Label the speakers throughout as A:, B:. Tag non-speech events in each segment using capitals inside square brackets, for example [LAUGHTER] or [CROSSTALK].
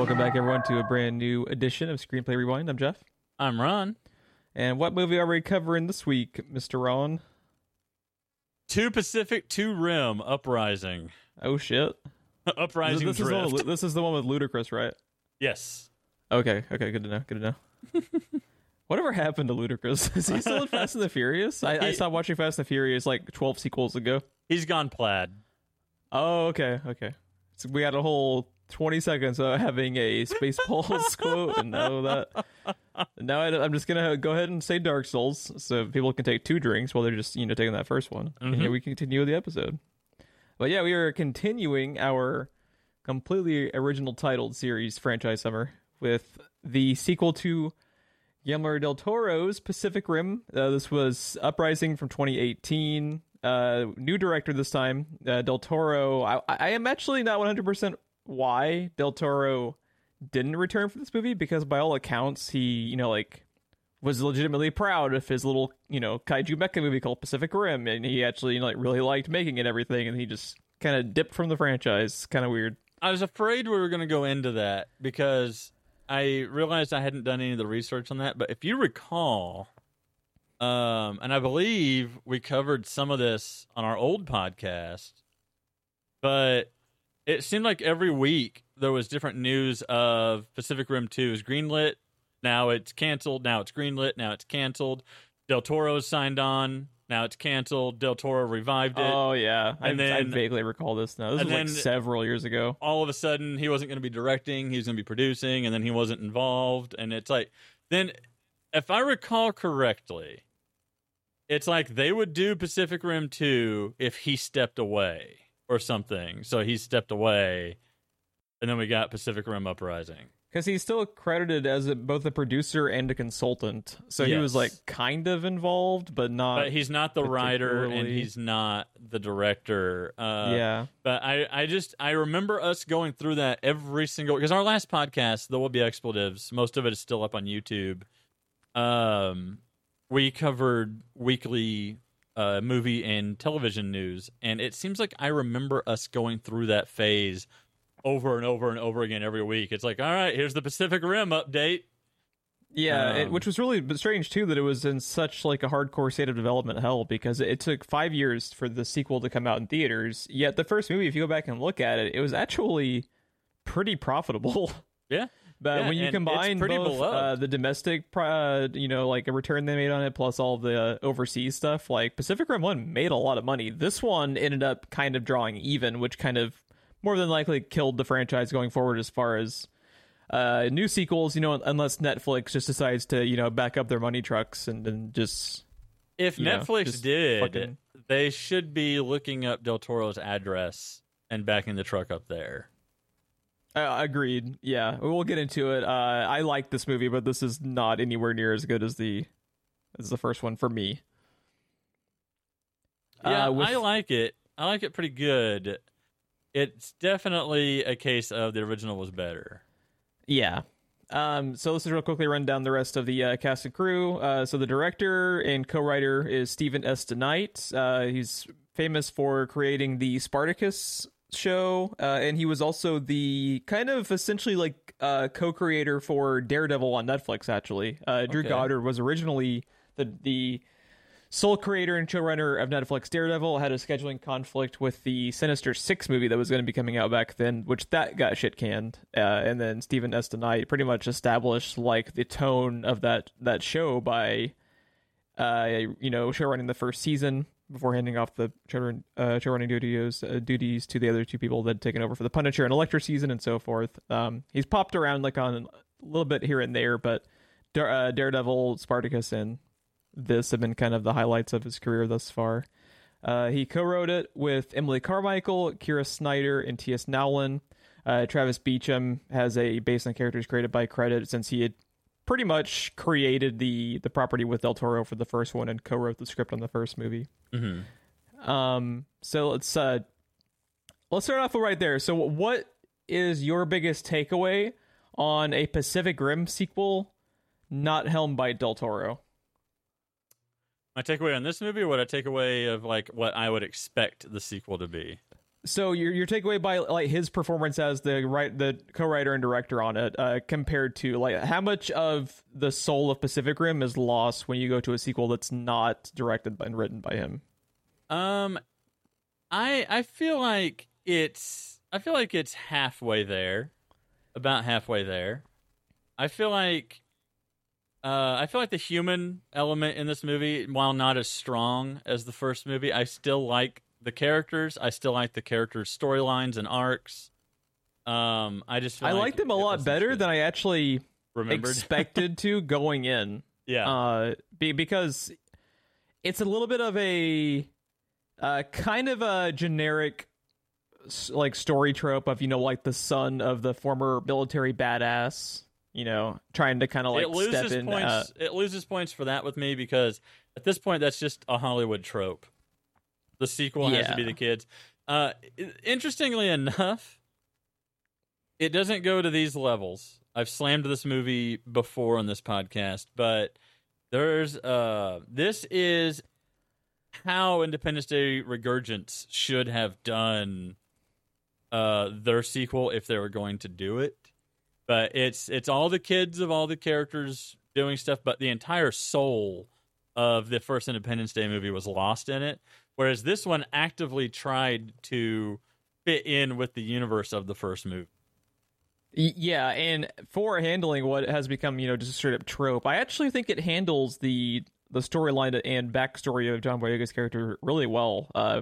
A: Welcome back, everyone, to a brand new edition of Screenplay Rewind. I'm Jeff.
B: I'm Ron.
A: And what movie are we covering this week, Mr. Ron?
B: Two Pacific, two Rim, Uprising.
A: Oh, shit. [LAUGHS]
B: Uprising
A: this, this
B: Drift.
A: Is the one with, this is the one with Ludacris, right?
B: yes.
A: Okay, okay, good to know, good to know. [LAUGHS] Whatever happened to Ludacris? Is he still in [LAUGHS] Fast and the Furious? I, I stopped watching Fast and the Furious like 12 sequels ago.
B: He's gone plaid.
A: Oh, okay, okay. So we had a whole 20 seconds of having a Spaceballs [LAUGHS] quote, and now that now I, am just gonna go ahead and say Dark Souls, so people can take two drinks while they're just you know taking that first one, and here we continue the episode. But yeah, we are continuing our completely original titled series franchise summer with the sequel to Guillermo del Toro's Pacific Rim. Uh, this was Uprising from 2018. Uh, new director this time, uh, Del Toro. I, I am actually not 100% why Del Toro didn't return for this movie because by all accounts he, you know, like was legitimately proud of his little, you know, kaiju mecha movie called Pacific Rim and he actually you know, like really liked making it and everything and he just kind of dipped from the franchise. Kind of weird.
B: I was afraid we were going to go into that because I realized I hadn't done any of the research on that. But if you recall, um, and I believe we covered some of this on our old podcast, but it seemed like every week there was different news of Pacific Rim 2 is greenlit. Now it's canceled. Now it's greenlit. Now it's canceled. Del Toro's signed on. Now it's canceled. Del Toro revived it.
A: Oh yeah, I,
B: And
A: I
B: then-
A: vaguely recall this now. This was like several years ago.
B: all of a sudden he wasn't going to be directing, he was going to be producing, and then he wasn't involved. And it's like, then, if I recall correctly, it's like they would do Pacific Rim 2 if he stepped away or something. So he stepped away, and then we got Pacific Rim Uprising.
A: Because he's still credited as a, both a producer and a consultant, so he was like kind of involved, but not.
B: But he's not the writer and he's not the director. Uh,
A: yeah,
B: But I, I just I remember us going through that every single because our last podcast, there will be expletives. Most of it is still up on YouTube. Um, we covered weekly uh, movie and television news, and it seems like I remember us going through that phase over and over and over again every week. It's like, all right, here's the Pacific Rim update.
A: yeah, it,
B: Um,
A: which was really strange too that it was in such like a hardcore state of development hell because it took five years for the sequel to come out in theaters. Yet the first movie, if you go back and look at it, it was actually pretty profitable. [LAUGHS]
B: Yeah,
A: But
B: Yeah,
A: when you combine both uh, the domestic, uh, you know, like a return they made on it, plus all the uh, overseas stuff, like Pacific Rim One made a lot of money. This one ended up kind of drawing even, which kind of more than likely killed the franchise going forward as far as uh, new sequels. You know, unless Netflix just decides to you know back up their money trucks and, and just
B: if
A: you know,
B: Netflix
A: just
B: did,
A: fucking-
B: they should be looking up Del Toro's address and backing the truck up there.
A: Uh, agreed. Yeah, we'll get into it. Uh, I like this movie, but this is not anywhere near as good as the as the first one for me.
B: Yeah,
A: Uh, with-
B: I like it. I like it pretty good. It's definitely a case of the original was better.
A: Yeah. Um, so let's just real quickly run down the rest of the uh, cast and crew. Uh, so the director and co-writer is Stephen S. DeKnight. Uh, he's famous for creating the Spartacus show, uh, and he was also the kind of essentially like uh, co-creator for Daredevil on Netflix. Actually, uh, Drew
B: Okay.
A: Goddard was originally the the sole creator and showrunner of Netflix Daredevil had a scheduling conflict with the Sinister Six movie that was going to be coming out back then, which that got shit canned. Uh, and then Stephen S. Knight pretty much established like the tone of that that show by, uh, you know, showrunning the first season before handing off the uh, showrunning duties uh, duties to the other two people that had taken over for the Punisher and Elektra season and so forth. Um, he's popped around like on a little bit here and there, but Dare, uh, Daredevil, Spartacus, and this have been kind of the highlights of his career thus far. Uh, he co-wrote it with Emily Carmichael, Kira Snyder, and T.S. Nowlin. Uh, Travis Beacham has a based on characters created by credit since he had pretty much created the the property with Del Toro for the first one and co-wrote the script on the first movie.
B: Mm-hmm.
A: Um, so let's uh, let's start off right there. So, what is your biggest takeaway on a Pacific Rim sequel not helmed by Del Toro?
B: My takeaway on this movie, or what I take away of like what I would expect the sequel to be.
A: So your your takeaway by like his performance as the right the co-writer and director on it, uh, compared to like how much of the soul of Pacific Rim is lost when you go to a sequel that's not directed and written by him.
B: Um, I I feel like it's I feel like it's halfway there, about halfway there. I feel like uh, I feel like the human element in this movie, while not as strong as the first movie, I still like the characters. I still like the characters' storylines and arcs. Um, I just
A: I
B: like
A: liked them a lot better than I actually
B: remembered. [LAUGHS]
A: expected to going in.
B: yeah,
A: Uh, be, because it's a little bit of a uh, kind of a generic like story trope of you know like the son of the former military badass you know trying to kind of like
B: it loses
A: step in
B: points.
A: uh,
B: it loses points for that with me because at this point, that's just a Hollywood trope. The sequel has to be the kids. Uh, interestingly enough, it doesn't go to these levels. I've slammed this movie before on this podcast, but there's uh, this is how Independence Day Resurgence should have done uh, their sequel if they were going to do it but it's it's all the kids of all the characters doing stuff but the entire soul of the first independence day movie was lost in it whereas this one actively tried to fit in with the universe of the first movie.
A: Yeah and for handling what has become you know just a straight up trope i actually think it handles the the storyline and backstory of john boyega's character really well. Uh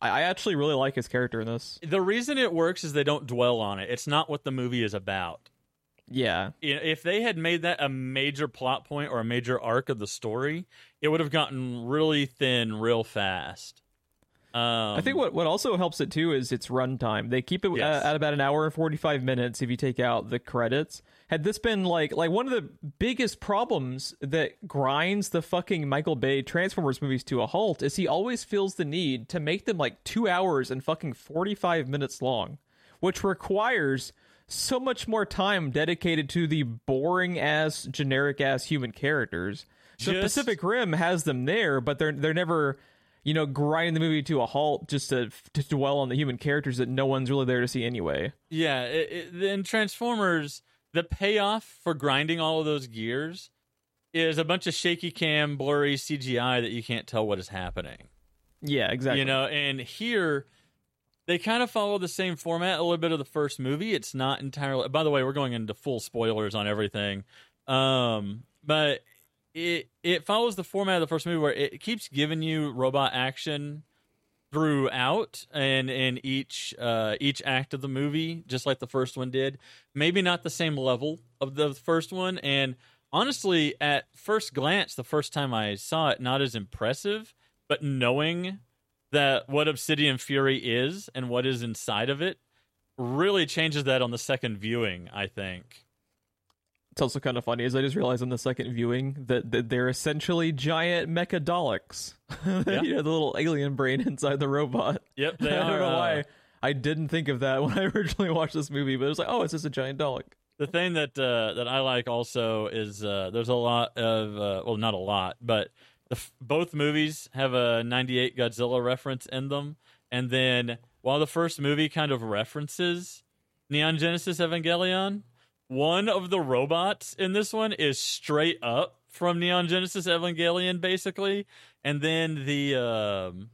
A: I I actually really like his character in this.
B: the reason it works is they don't dwell on it. It's not what the movie is about
A: Yeah,
B: if they had made that a major plot point or a major arc of the story it would have gotten really thin real fast um,
A: I think what, what also helps it too is its runtime. They keep it
B: Yes.
A: uh, at about an hour and forty five minutes if you take out the credits. Had this been like like one of the biggest problems that grinds the fucking Michael Bay Transformers movies to a halt is he always feels the need to make them like two hours and fucking forty five minutes long, which requires so much more time dedicated to the boring ass generic ass human characters. So
B: Just-
A: Pacific Rim has them there, but they're they're never you know, grinding the movie to a halt just to, to dwell on the human characters that no one's really there to see anyway.
B: Yeah, it, it, in Transformers, the payoff for grinding all of those gears is a bunch of shaky cam, blurry CGI that you can't tell what is happening.
A: Yeah, exactly.
B: You know, and here they kind of follow the same format a little bit of the first movie. It's not entirely. By the way, we're going into full spoilers on everything, um, but it it follows the format of the first movie where it keeps giving you robot action throughout and in each uh each act of the movie just like the first one did maybe not the same level of the first one and honestly at first glance the first time i saw it not as impressive but knowing that what obsidian fury is and what is inside of it really changes that on the second viewing i think
A: it's also kind of funny is I just realized on the second viewing that, that they're essentially giant mecha Daleks. [LAUGHS]
B: Yeah.
A: you know, the little alien brain inside the robot.
B: yep [LAUGHS] they
A: I
B: are
A: don't know
B: uh,
A: why I didn't think of that [LAUGHS] when I originally watched this movie, but it was like, oh, it's just a giant Dalek.
B: The thing that uh, that I like also is uh, there's a lot of uh, well, not a lot, but f- both movies have a '98 Godzilla reference in them. And then while the first movie kind of references Neon Genesis Evangelion, one of the robots in this one is straight up from Neon Genesis Evangelion, basically. And then the um,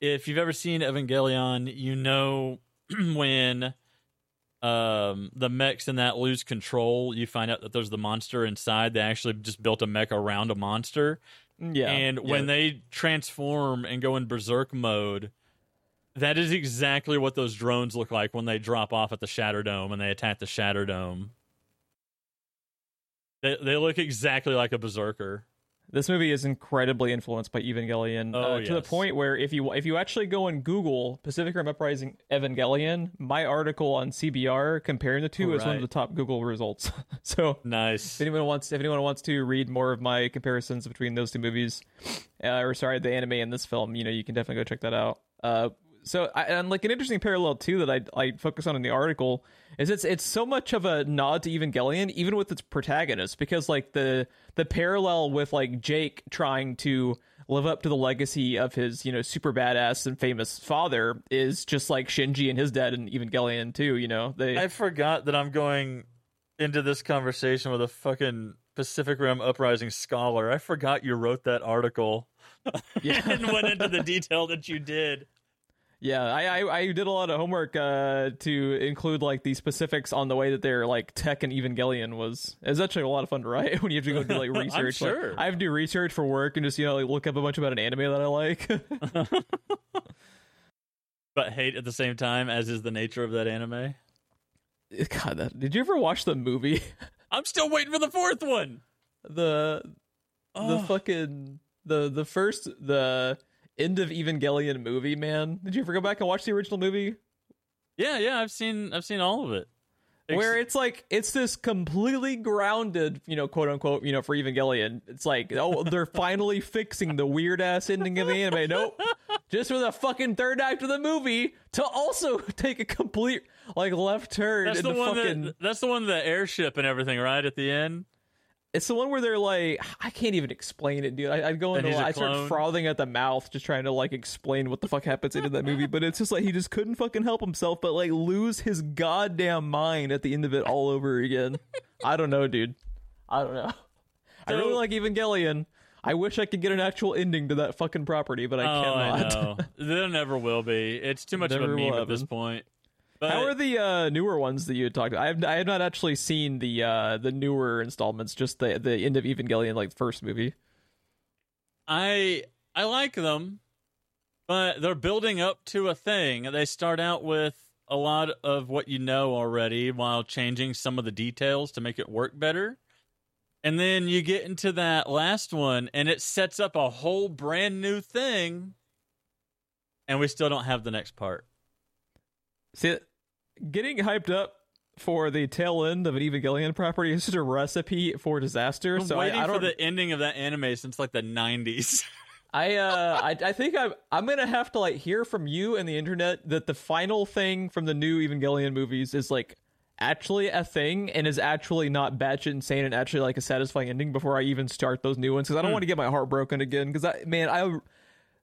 B: if you've ever seen Evangelion, you know [CLEARS THROAT] when um the mechs in that lose control you find out that there's the monster inside they actually just built a mech around a monster Mm,
A: yeah.
B: and when
A: yeah.
B: they transform and go in berserk mode that is exactly what those drones look like when they drop off at the shatter dome and they attack the shatter dome they, they look exactly like a berserker
A: This movie is incredibly influenced by Evangelion
B: Oh,
A: uh, to the point where if you if you actually go and Google Pacific Rim Uprising Evangelion, my article on CBR comparing the two is one of the top Google results. [LAUGHS] so
B: nice
A: if anyone wants if anyone wants to read more of my comparisons between those two movies, uh, or sorry, the anime and this film, you know, you can definitely go check that out. Uh, so I, and like an interesting parallel too that I I focus on in the article is it's it's so much of a nod to Evangelion, even with its protagonist, because like the the parallel with like Jake trying to live up to the legacy of his, you know, super badass and famous father is just like Shinji and his dad and Evangelion too, you know. They
B: I forgot that I'm going into this conversation with a fucking Pacific Rim Uprising scholar. I forgot you wrote that article.
A: Yeah. [LAUGHS]
B: and went into the detail that you did.
A: Yeah, I, I I did a lot of homework uh, to include like the specifics on the way that their like tech and Evangelion was. It's actually a lot of fun to write [LAUGHS] when you have to go do like [LAUGHS] research. Like,
B: sure.
A: I have to do research for work and just you know like, look up a bunch about an anime that I like. [LAUGHS]
B: But hate at the same time, as is the nature of that anime.
A: God, that, did you ever watch the movie?
B: I'm still waiting for the fourth one.
A: the the
B: Oh.
A: fucking the the first the end of Evangelion movie, man. Did you ever go back and watch the original movie?
B: Yeah, yeah, I've seen I've seen all of it. Ex-
A: where it's like it's this completely grounded, you know, quote unquote, you know, for Evangelion. It's like, oh, they're [LAUGHS] finally fixing the weird ass ending of the anime. Nope, just for the fucking third act of the movie to also [LAUGHS] take a complete like left turn.
B: that's the one
A: fucking,
B: that that's the one the airship and everything, right at the end.
A: It's the one where they're like, I can't even explain it, dude. I, I'd go into, I start frothing at the mouth, just trying to like explain what the fuck happens in that movie. But it's just like he just couldn't fucking help himself, but like lose his goddamn mind at the end of it all over again. I don't know, dude. I don't know. I really like Evangelion. I wish I could get an actual ending to that fucking property, but I
B: oh,
A: cannot.
B: I know. [LAUGHS] there never will be. It's too much of a meme at this point. But
A: How are the uh, newer ones that you had talked? About? I have I have not actually seen the uh, the newer installments, just the the end of Evangelion, like first movie.
B: I I like them, but they're building up to a thing. They start out with a lot of what you know already while changing some of the details to make it work better. And then you get into that last one and it sets up a whole brand new thing and we still don't have the next part.
A: See, getting hyped up for the tail end of an Evangelion property is just a recipe for disaster.
B: I'm
A: so I,
B: waiting
A: I
B: for
A: don't.
B: the ending of that anime since like the 90s. [LAUGHS]
A: I uh, I, I think I'm I'm gonna have to like hear from you and the internet that the final thing from the new Evangelion movies is like actually a thing and is actually not batshit insane and actually like a satisfying ending before I even start those new ones because I don't
B: Hmm.
A: want to get my heart broken again because I man I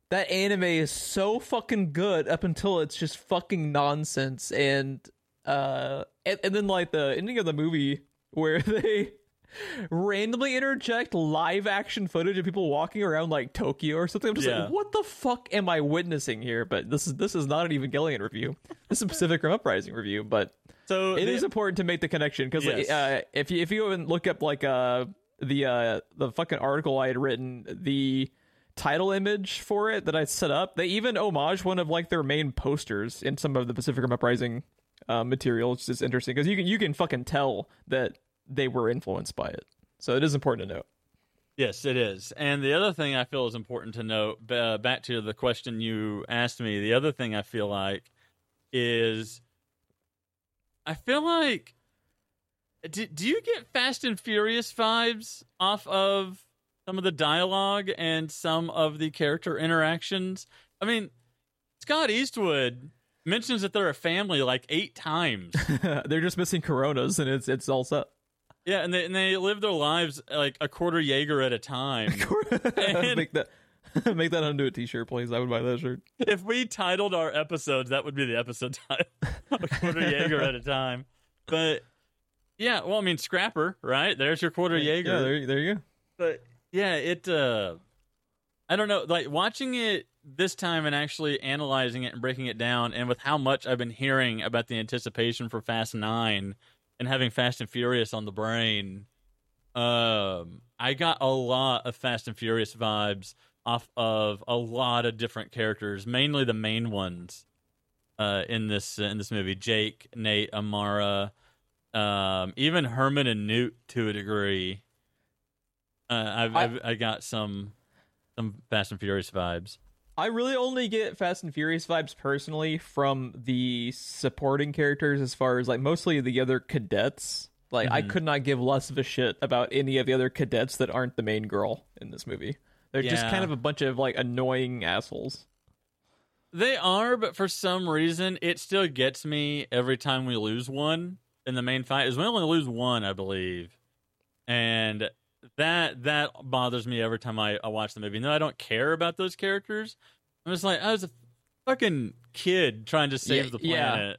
A: that anime is so fucking good up until it's just fucking nonsense and uh and, and then like the ending of the movie where [LAUGHS] they randomly interject live action footage of people walking around like Tokyo or something. I'm just
B: Yeah.
A: like, what the fuck am I witnessing here? But this is this is not an Evangelion review. This is a Pacific Rim Uprising review. But
B: So
A: it
B: the-
A: is important to make the connection because
B: Yes.
A: uh, if you if you even look up like uh the uh the fucking article I had written the title image for it that I set up they even homage one of like their main posters in some of the Pacific Rim Uprising uh, material. It's just interesting because you can you can fucking tell that they were influenced by it. So it is important to note.
B: Yes, it is. And the other thing I feel is important to note, uh, back to the question you asked me, the other thing I feel like is I feel like do, do you get Fast and Furious vibes off of some of the dialogue and some of the character interactions? I mean, Scott Eastwood mentions that they're a family like eight times. [LAUGHS]
A: They're just missing Coronas and it's it's all set.
B: yeah, and they, and they live their lives like a quarter Jaeger at a time. [LAUGHS] And- [LAUGHS]
A: make that make that onto a t-shirt, please. I would buy that shirt.
B: if we titled our episodes, that would be the episode title. a quarter Jaeger at a time. But yeah, well, I mean, Scrapper, right? There's your quarter Jaeger.
A: Yeah, there, there you go.
B: but yeah, it. uh I don't know. Like watching it this time and actually analyzing it and breaking it down, and with how much I've been hearing about the anticipation for Fast Nine and having Fast and Furious on the brain, um, I got a lot of Fast and Furious vibes off of a lot of different characters, mainly the main ones uh, in this in this movie: Jake, Nate, Amara, um, even Hermann and Newt to a degree. Uh, I've,
A: I-
B: I've I got some some Fast and Furious vibes.
A: I really only get Fast and Furious vibes personally from the supporting characters, as far as like mostly the other cadets. Like I
B: Mhm.
A: could not give less of a shit about any of the other cadets that aren't the main girl in this movie. They're just kind of a bunch of like annoying assholes.
B: They are, but for some reason, it still gets me every time we lose one in the main fight. Is we only lose one, I believe, and that that bothers me every time I, I watch the movie. No, I don't care about those characters. I'm just like I was a fucking kid trying to save
A: Yeah,
B: the
A: yeah.
B: planet.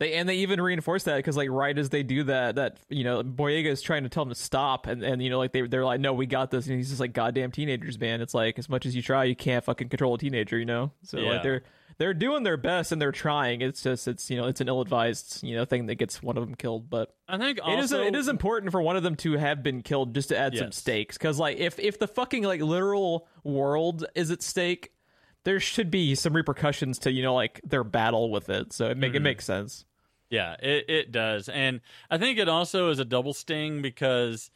A: They and they even reinforce that because like right as they do that, that you know Boyega is trying to tell them to stop, and and you know like they they're like no we got this, and he's just like goddamn teenagers, man. It's like as much as you try, you can't fucking control a teenager, you know. So
B: Yeah.
A: like they're they're doing their best and they're trying. It's just it's you know it's an ill advised you know thing that gets one of them killed, but
B: I think also
A: it is it is important for one of them to have been killed just to add some stakes because like if if the fucking like literal world is at stake there should be some repercussions to you know like their battle with it so it make
B: Mm-hmm.
A: it makes sense
B: Yeah, it, it does. And I think it also is a double sting because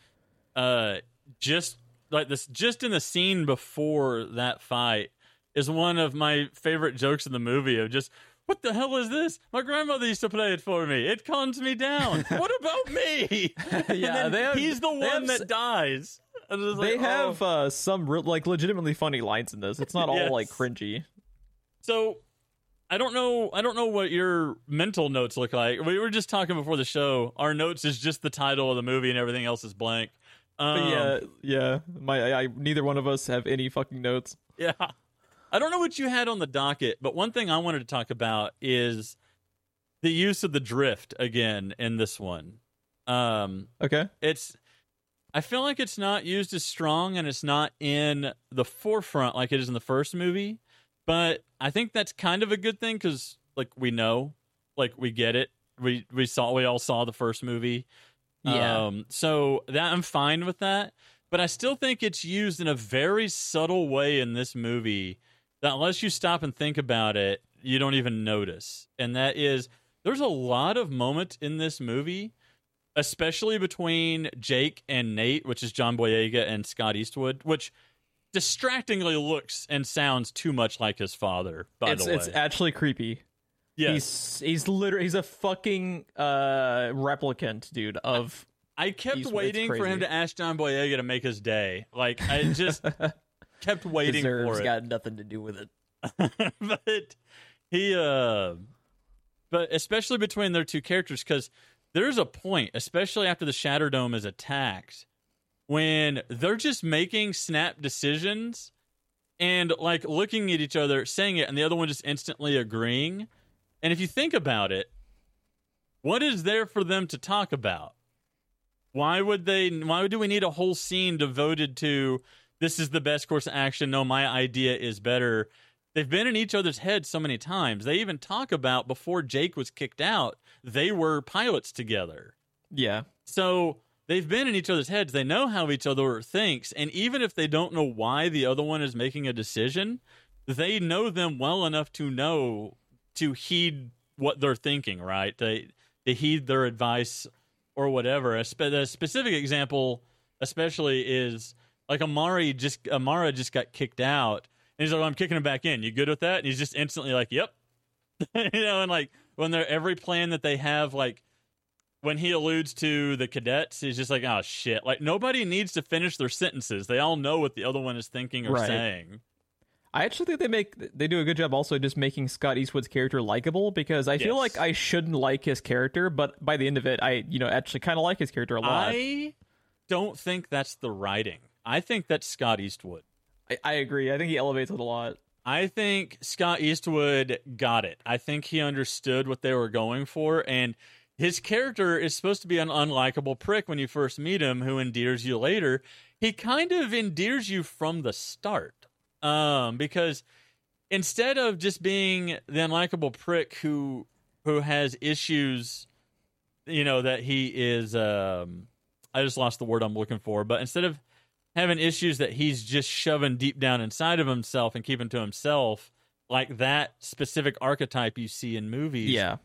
B: uh just like this just in the scene before that fight is one of my favorite jokes in the movie of just what the hell is this? My grandmother used to play it for me. It calms me down. [LAUGHS] what about me?
A: Yeah, have-
B: he's the one that
A: s-
B: dies.
A: They
B: like,
A: have
B: oh.
A: uh some re- like legitimately funny lines in this it's not all
B: Yes.
A: like cringy
B: So I don't know I don't know what your mental notes look like. We were just talking before the show. Our notes is just the title of the movie and everything else is blank. Um,
A: yeah yeah my I, I neither one of us have any fucking notes [LAUGHS]
B: yeah. I don't know what you had on the docket, but one thing I wanted to talk about is the use of the drift again in this one. Um
A: okay
B: it's I feel like it's not used as strong and it's not in the forefront like it is in the first movie, but I think that's kind of a good thing cuz like we know, like we get it. We we saw we all saw the first movie.
A: Yeah.
B: Um so that I'm fine with that, but I still think it's used in a very subtle way in this movie that unless you stop and think about it, you don't even notice. And that is there's a lot of moments in this movie especially between Jake and Nate, which is John Boyega and Scott Eastwood, which distractingly looks and sounds too much like his father. By
A: it's
B: the way,
A: it's actually creepy
B: yes,
A: he's he's literally he's a fucking uh replicant dude of
B: I kept
A: he's- it's
B: waiting for him to ask John Boyega to make his day. Like I just [LAUGHS] kept waiting
A: deserves
B: for it.
A: got nothing to do with it. [LAUGHS]
B: But he uh but especially between their two characters because there's a point especially after the shatter dome is attacked when they're just making snap decisions and like looking at each other saying it and the other one just instantly agreeing. And if you think about it what is there for them to talk about? Why would they why do we need a whole scene devoted to this is the best course of action. No my idea is better. They've been in each other's heads so many times. They even talk about before jake was kicked out they were pilots together.
A: Yeah.
B: So they've been in each other's heads. They know how each other thinks. And even if they don't know why the other one is making a decision they know them well enough to know to heed what they're thinking right? They they heed their advice or whatever. A, spe- a specific example, especially, is like Amari just Amara just got kicked out, and he's like, well, "I'm kicking him back in. You good with that?" And he's just instantly like, "Yep." [LAUGHS] you know, and like when they're every plan that they have, like when he alludes to the cadets, he's just like, "Oh shit!" Like nobody needs to finish their sentences. They all know what the other one is thinking or
A: Right.
B: saying.
A: I actually think they make they do a good job also just making Scott Eastwood's character likable because I feel like I shouldn't like his character, but by the end of it, I you know actually kind of like his character a lot.
B: I don't think that's the writing. I think that's Scott Eastwood.
A: I, I agree. I think he elevates it a lot.
B: I think Scott Eastwood got it. I think he understood what they were going for, and his character is supposed to be an unlikable prick when you first meet him, who endears you later. He kind of endears you from the start, um, because instead of just being the unlikable prick who who has issues, you know that he is. Um, I just lost the word I'm looking for, but instead of having issues that he's just shoving deep down inside of himself and keeping to himself, like that specific archetype you see in movies.
A: Yeah,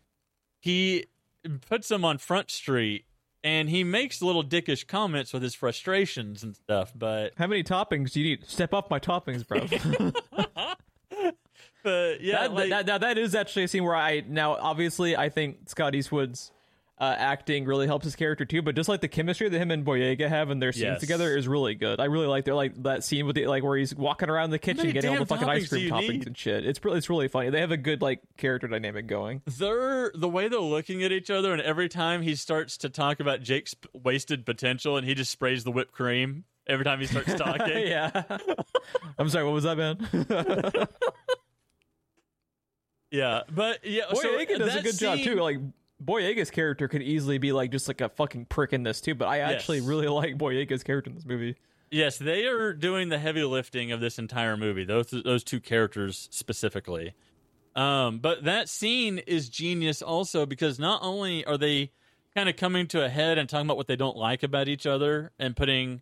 B: He puts him on Front Street and he makes little dickish comments with his frustrations and stuff, but
A: how many toppings do you need? Step up my toppings, bro. [LAUGHS]
B: but yeah,
A: that,
B: like,
A: that, that, that is actually a scene where I now obviously I think Scott Eastwood's uh, acting really helps his character too. But just like the chemistry that him and Boyega have in their scenes
B: Yes.
A: together is really good. I really like their like that scene with the like where he's walking around the kitchen getting all the fucking ice cream toppings
B: need?
A: and shit. It's really it's really funny. They have a good like character dynamic going.
B: They're the way they're looking at each other, and every time he starts to talk about Jake's wasted potential, and he just sprays the whipped cream every time he starts [LAUGHS] talking.
A: yeah. [LAUGHS] I'm sorry. What was that, man? [LAUGHS]
B: Yeah, but yeah, so
A: Boyega does a good job too. Like Boyega's character could easily be like just like a fucking prick in this too, but I actually
B: Yes.
A: really like Boyega's character in this movie.
B: Yes, they are doing the heavy lifting of this entire movie. Those those two characters specifically. Um, but that scene is genius also because not only are they kind of coming to a head and talking about what they don't like about each other and putting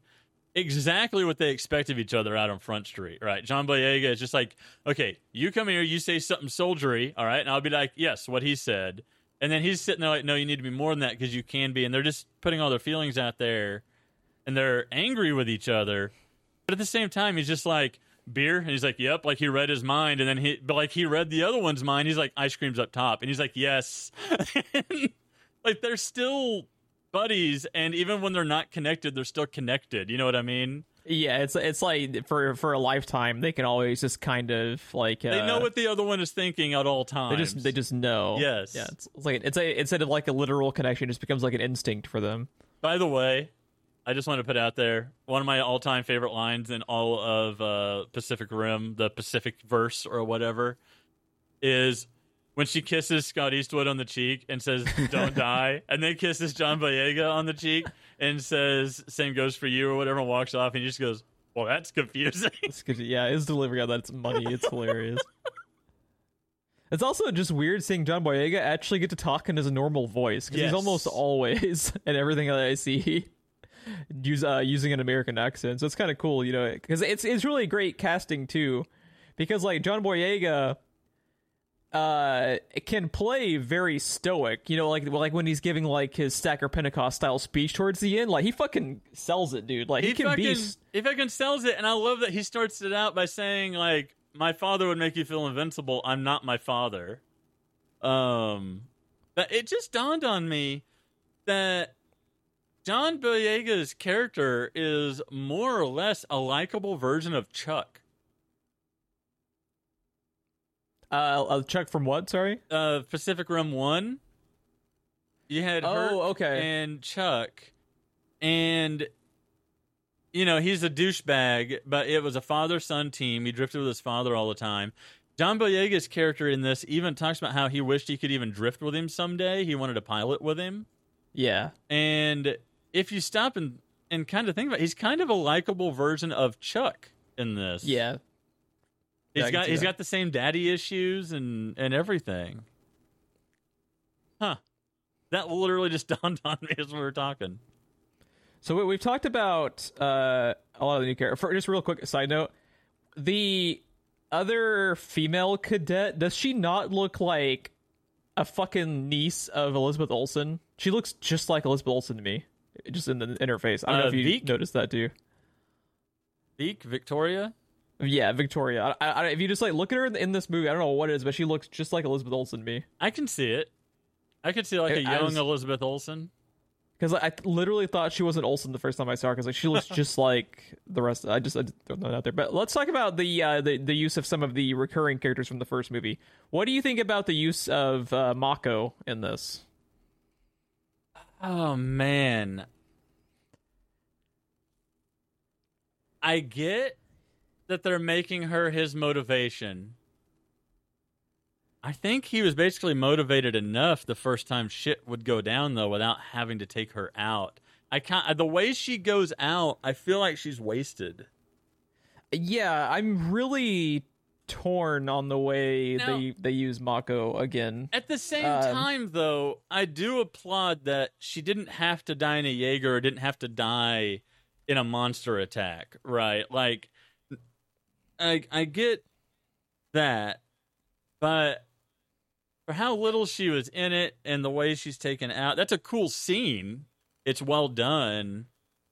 B: exactly what they expect of each other out on Front Street, right? John Boyega is just like, okay, you come here, you say something soldiery, all right, and I'll be like, yes, what he said, and then he's sitting there like, no, you need to be more than that because you can be, and they're just putting all their feelings out there, and they're angry with each other, but at the same time, he's just like. Beer, and he's like, "Yep," like he read his mind, and then he, but like he read the other one's mind. He's like, "Ice cream's up top," and he's like, "Yes." [LAUGHS] like they're still buddies, and even when they're not connected, they're still connected. You know what I mean?
A: Yeah, it's it's like for for a lifetime they can always just kind of like uh,
B: They know what the other one is thinking at all times.
A: they just they just know.
B: Yes.
A: yeah. It's, it's like it's a instead of like a literal connection, it just becomes like an instinct for them.
B: By the way, I just want to put out there one of my all-time favorite lines in all of uh, Pacific Rim, the Pacific verse or whatever, is when she kisses Scott Eastwood on the cheek and says "Don't [LAUGHS] die," and then kisses John Boyega on the cheek and says "Same goes for you" or whatever, and walks off, and he just goes, "Well, that's confusing."
A: It's good. Yeah, his delivery on that's money. It's [LAUGHS] hilarious. It's also just weird seeing John Boyega actually get to talk in his normal voice because
B: Yes.
A: he's almost always [LAUGHS] and everything that I see use uh, using an American accent. So it's kind of cool, you know, because it's it's really great casting too, because like John Boyega uh can play very stoic you know like like when he's giving like his stacker pentecost style speech towards the end like he fucking sells it dude like he, can
B: fucking,
A: be
B: he fucking sells it, and I love that he starts it out by saying like, "My father would make you feel invincible. I'm not my father." Um, but it just dawned on me that John Boyega's character is more or less a likable version of Chuck.
A: Uh, uh chuck from what sorry
B: Uh, Pacific Rim One. You had
A: Oh,
B: Herc
A: okay.
B: and Chuck, and you know he's a douchebag, but it was a father-son team. He drifted with his father all the time. John Boyega's character in this even talks about how he wished he could even drift with him someday. He wanted to pilot with him,
A: yeah
B: and if you stop and and kind of think about, it, he's kind of a likable version of Chuck in this.
A: yeah
B: He's got he's
A: that.
B: got the same daddy issues and and everything. Huh. That literally just [LAUGHS] dawned on me as we were talking.
A: So we, we've talked about uh, a lot of the new characters. For just real quick side note, the other female cadet does she not look like a fucking niece of Elizabeth Olsen? She looks just like Elizabeth Olsen to me, just in the interface. I don't know
B: Uh,
A: if you
B: Veek?
A: noticed that too.
B: Zeke, Victoria.
A: Yeah, Victoria. I, I, if you just like look at her in, in this movie, I don't know what it is, but she looks just like Elizabeth Olsen to me.
B: I can see it. I could see like a young
A: was-
B: Elizabeth Olsen.
A: Because I, I literally thought she wasn't Olsen the first time I saw her. Because like she looks [LAUGHS] just like the rest. I just I throw that out there. But let's talk about the uh, the the use of some of the recurring characters from the first movie. What do you think about the use of uh, Mako in this?
B: Oh man. I get that they're making her his motivation. I think he was basically motivated enough the first time shit would go down though without having to take her out. I can't the way she goes out, I feel like she's wasted.
A: Yeah, I'm really torn on the way
B: Now-
A: they they use Mako again.
B: At the same
A: Um,
B: time, though, I do applaud that she didn't have to die in a Jaeger or didn't have to die in a monster attack, right? Like, I I get that, but for how little she was in it and the way she's taken out, that's a cool scene. It's well done.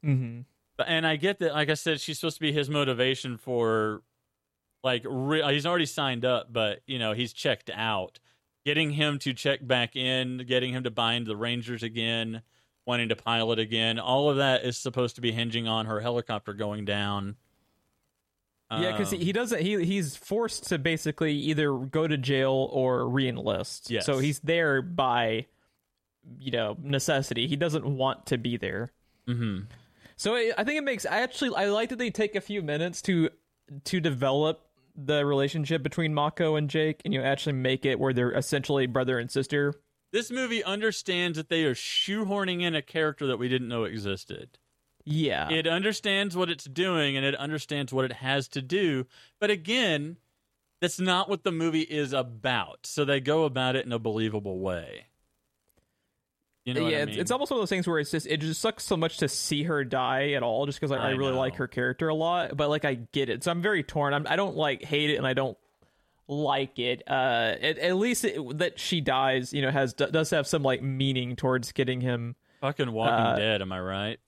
A: Mm-hmm.
B: But and I get that, like I said, she's supposed to be his motivation for, like, re- he's already signed up, but you know he's checked out. getting him to check back in, getting him to bind the Rangers again, wanting to pilot again. All of that is supposed to be hinging on her helicopter going down.
A: Yeah, because he, he doesn't. He he's forced to basically either go to jail or reenlist.
B: Yes.
A: So he's there by, you know, necessity. He doesn't want to be there.
B: mhm.
A: So I I think it makes. I actually I like that they take a few minutes to to develop the relationship between Mako and Jake, and you actually make it where they're essentially brother and sister.
B: This movie understands that they are shoehorning in a character that we didn't know existed.
A: Yeah.
B: It understands what it's doing and it understands what it has to do. But again, that's not what the movie is about. So they go about it in a believable way. You know
A: yeah,
B: what I
A: it's-
B: mean?
A: it's almost one of those things where it's just it just sucks so much to see her die at all, just because I, I
B: I
A: really
B: know.
A: like her character a lot. But like, I get it, so I'm very torn. I'm, I don't like hate it, and I don't like it. Uh, at, at least it, that she dies, you know, has does have some like meaning towards getting him
B: Fucking Walking
A: uh,
B: Dead, am I right?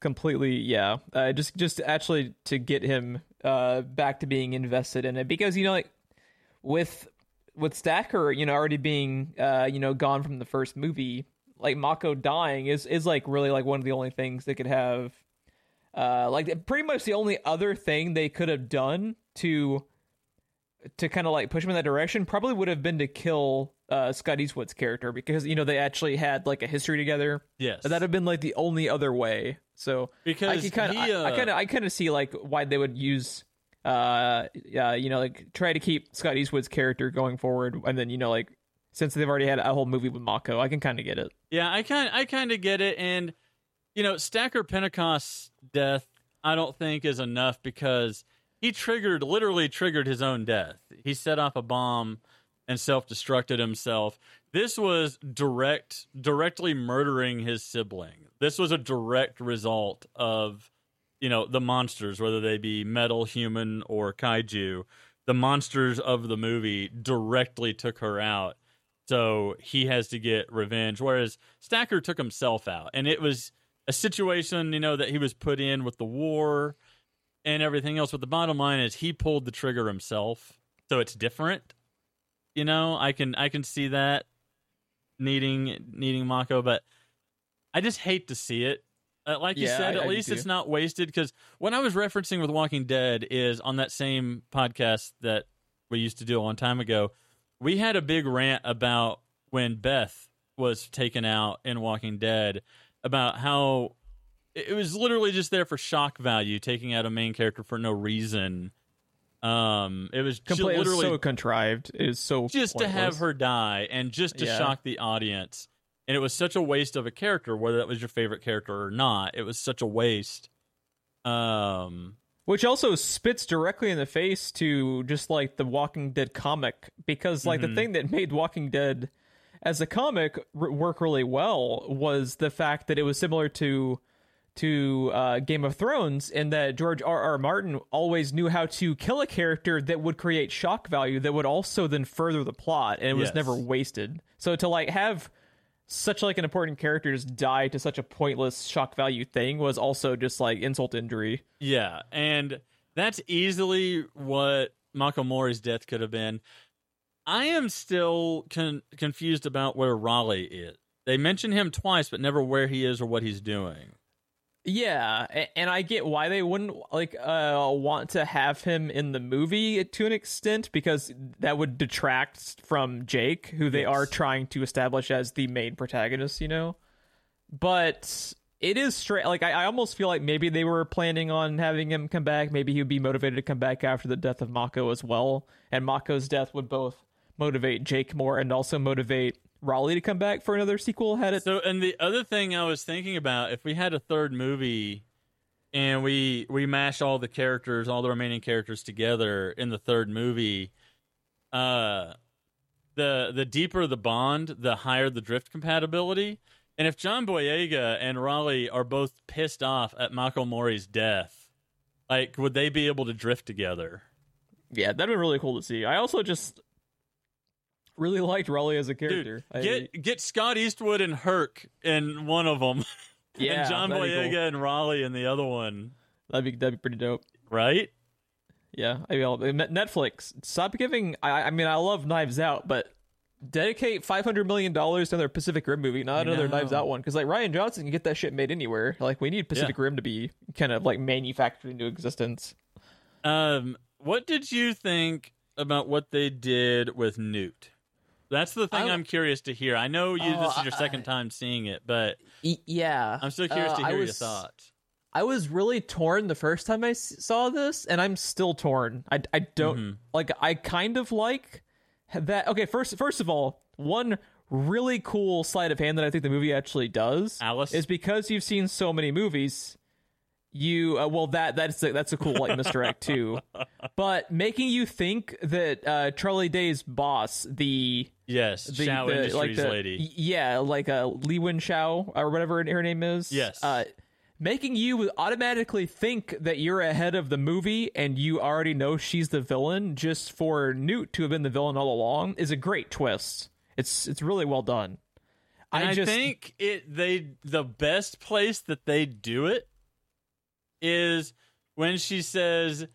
A: Completely. Yeah, uh, just just actually to get him uh back to being invested in it because you know like with with Stacker, you know, already being uh, you know, gone from the first movie, like Mako dying is is like really like one of the only things that could have uh like pretty much the only other thing they could have done to to kind of like push him in that direction probably would have been to kill uh Scott Eastwood's character because you know they actually had like a history together.
B: Yes.
A: That'd have been like the only other way. So
B: because
A: I kind of, I
B: uh,
A: kind of, I kind of see like why they would use, uh, uh, you know, like try to keep Scott Eastwood's character going forward, and then you know, like since they've already had a whole movie with Mako, I can kind of get it.
B: Yeah, I kind I kind of get it, and you know, Stacker Pentecost's death, I don't think is enough because he triggered, literally triggered his own death. He set off a bomb and self-destructed himself. This was direct, directly murdering his sibling. This was a direct result of, you know, the monsters, whether they be metal, human, or kaiju. The monsters of the movie directly took her out so he has to get revenge. Whereas Stacker took himself out, and it was a situation, you know, that he was put in with the war and everything else. But the bottom line is he pulled the trigger himself, so it's different. You know, I can I can see that needing needing Mako, but I just hate to see it. Uh, like you said,
A: I-
B: at
A: I
B: least it's not wasted. Because what I was referencing with Walking Dead is on that same podcast that we used to do a long time ago. We had a big rant about when Beth was taken out in Walking Dead about how it was literally just there for shock value, taking out a main character for no reason. Um, it was ju-
A: Completely it was so contrived. It is so
B: just to have her die and just to
A: Yeah.
B: shock the audience. And it was such a waste of a character, whether that was your favorite character or not. It was such a waste. Um,
A: which also spits directly in the face to just like the Walking Dead comic because like
B: Mm-hmm.
A: the thing that made Walking Dead as a comic r- work really well was the fact that it was similar to to uh, Game of Thrones in that George R. R. Martin always knew how to kill a character that would create shock value that would also then further the plot and it was
B: Yes.
A: never wasted. So to like have such like an important character just die to such a pointless shock value thing was also just like insult injury.
B: yeah, and that's easily what Mako Mori's death could have been. I am still con- confused about where Raleigh is. They mention him twice, but never where he is or what he's doing.
A: Yeah, and I get why they wouldn't like uh want to have him in the movie to an extent because that would detract from Jake, who they
B: Yes.
A: are trying to establish as the main protagonist, you know. But it is straight like I, I almost feel like maybe they were planning on having him come back. Maybe he'd be motivated to come back after the death of Mako as well, and Mako's death would both motivate Jake more and also motivate Raleigh to come back for another sequel. Had it
B: So, and the other thing I was thinking about, if we had a third movie and we we mash all the characters, all the remaining characters together in the third movie, uh, the the deeper the bond, the higher the drift compatibility. And if John Boyega and Raleigh are both pissed off at Mako Mori's death, like would they be able to drift together?
A: Yeah, that'd be really cool to see. I also just really liked Raleigh as a
B: Dude,
A: character. I-
B: get get Scott Eastwood and Herc in one of them, [LAUGHS]
A: yeah,
B: and John Boyega
A: cool.
B: and Raleigh in the other one,
A: That'd be that'd be pretty dope.
B: right?
A: Yeah, I mean, Netflix stop giving. I I mean, I love Knives Out, but dedicate five hundred million dollars to another Pacific Rim movie, not another. Knives Out one. Because like Rian Johnson can get that shit made anywhere. Like we need Pacific Rim to be kind of like manufactured into existence.
B: Um, what did you think about what they did with Newt? That's the thing
A: I-
B: I'm curious to hear. I know you.
A: Oh,
B: this is your
A: I-
B: second time seeing it, but
A: yeah,
B: I'm still curious
A: Uh,
B: to hear your
A: was-
B: thoughts.
A: I was really torn the first time I saw this, and I'm still torn. I, I don't
B: Mhm.
A: like. I kind of like that. Okay, first first of all, one really cool sleight of hand that I think the movie actually does
B: Alice?
A: is because you've seen so many movies. You uh, well that that's a, that's a cool like misdirect too, [LAUGHS] but making you think that uh, Charlie Day's boss, the
B: Yes,
A: the,
B: Shao
A: the-
B: Industries
A: like the,
B: lady.
A: Yeah, like uh, Li Wen Shao or whatever her name is.
B: Yes.
A: Uh, making you automatically think that you're ahead of the movie and you already know she's the villain just for Newt to have been the villain all along is a great twist. It's it's really well done.
B: And I,
A: just
B: think it they the best place that they do it is when she says,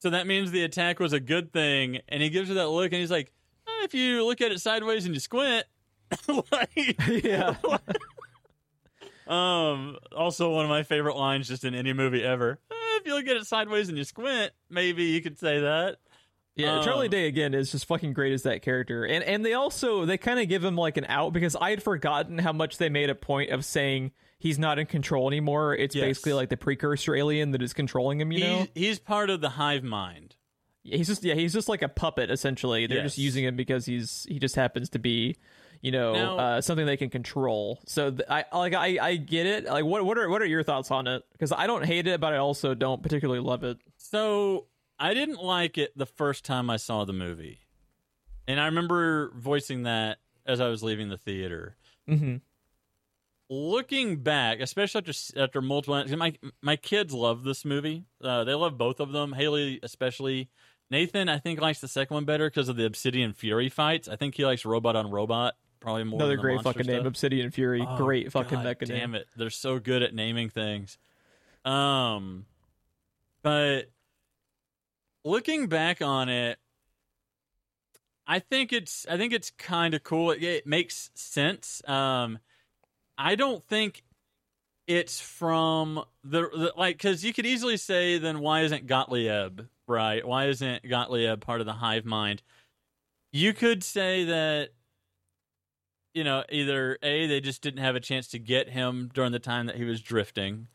B: "So that means the attack was a good thing," and he gives her that look, and he's like, "Eh, "If you look at it sideways and you squint." [LAUGHS] like, [LAUGHS]
A: yeah. [LAUGHS]
B: um, also one of my favorite lines just in any movie ever. Eh, if you look at it sideways and you squint, maybe you could say that.
A: Yeah,
B: Um,
A: Charlie Day again is just fucking great as that character, and and they also they kind of give him like an out because I had forgotten how much they made a point of saying he's not in control anymore. It's
B: Yes.
A: basically like the precursor alien that is controlling him. You know,
B: He, he's part of the hive mind.
A: Yeah, he's just yeah he's just like a puppet essentially. They're just using him because he's he just happens to be you know
B: Now-
A: uh, something they can control. So th- I like I I get it. Like what what are what are your thoughts on it? Because I don't hate it, but I also don't particularly love it.
B: So I didn't like it the first time I saw the movie, and I remember voicing that as I was leaving the theater.
A: hmm
B: Looking back, especially after after multiple, my my kids love this movie. Uh, they love both of them. Haley especially. Nathan, I think likes the second one better because of the Obsidian Fury fights. I think he likes robot on robot probably more.
A: Another
B: than
A: great fucking name. Obsidian Fury.
B: Oh,
A: great fucking
B: God
A: mecha
B: damn
A: name.
B: it they're so good at naming things um but looking back on it i think it's i think it's kind of cool it, it makes sense um i don't think it's from the, the like because you could easily say then why isn't gottlieb right? Why isn't gottlieb part of the hive mind? You could say that you know, either A, they just didn't have a chance to get him during the time that he was drifting,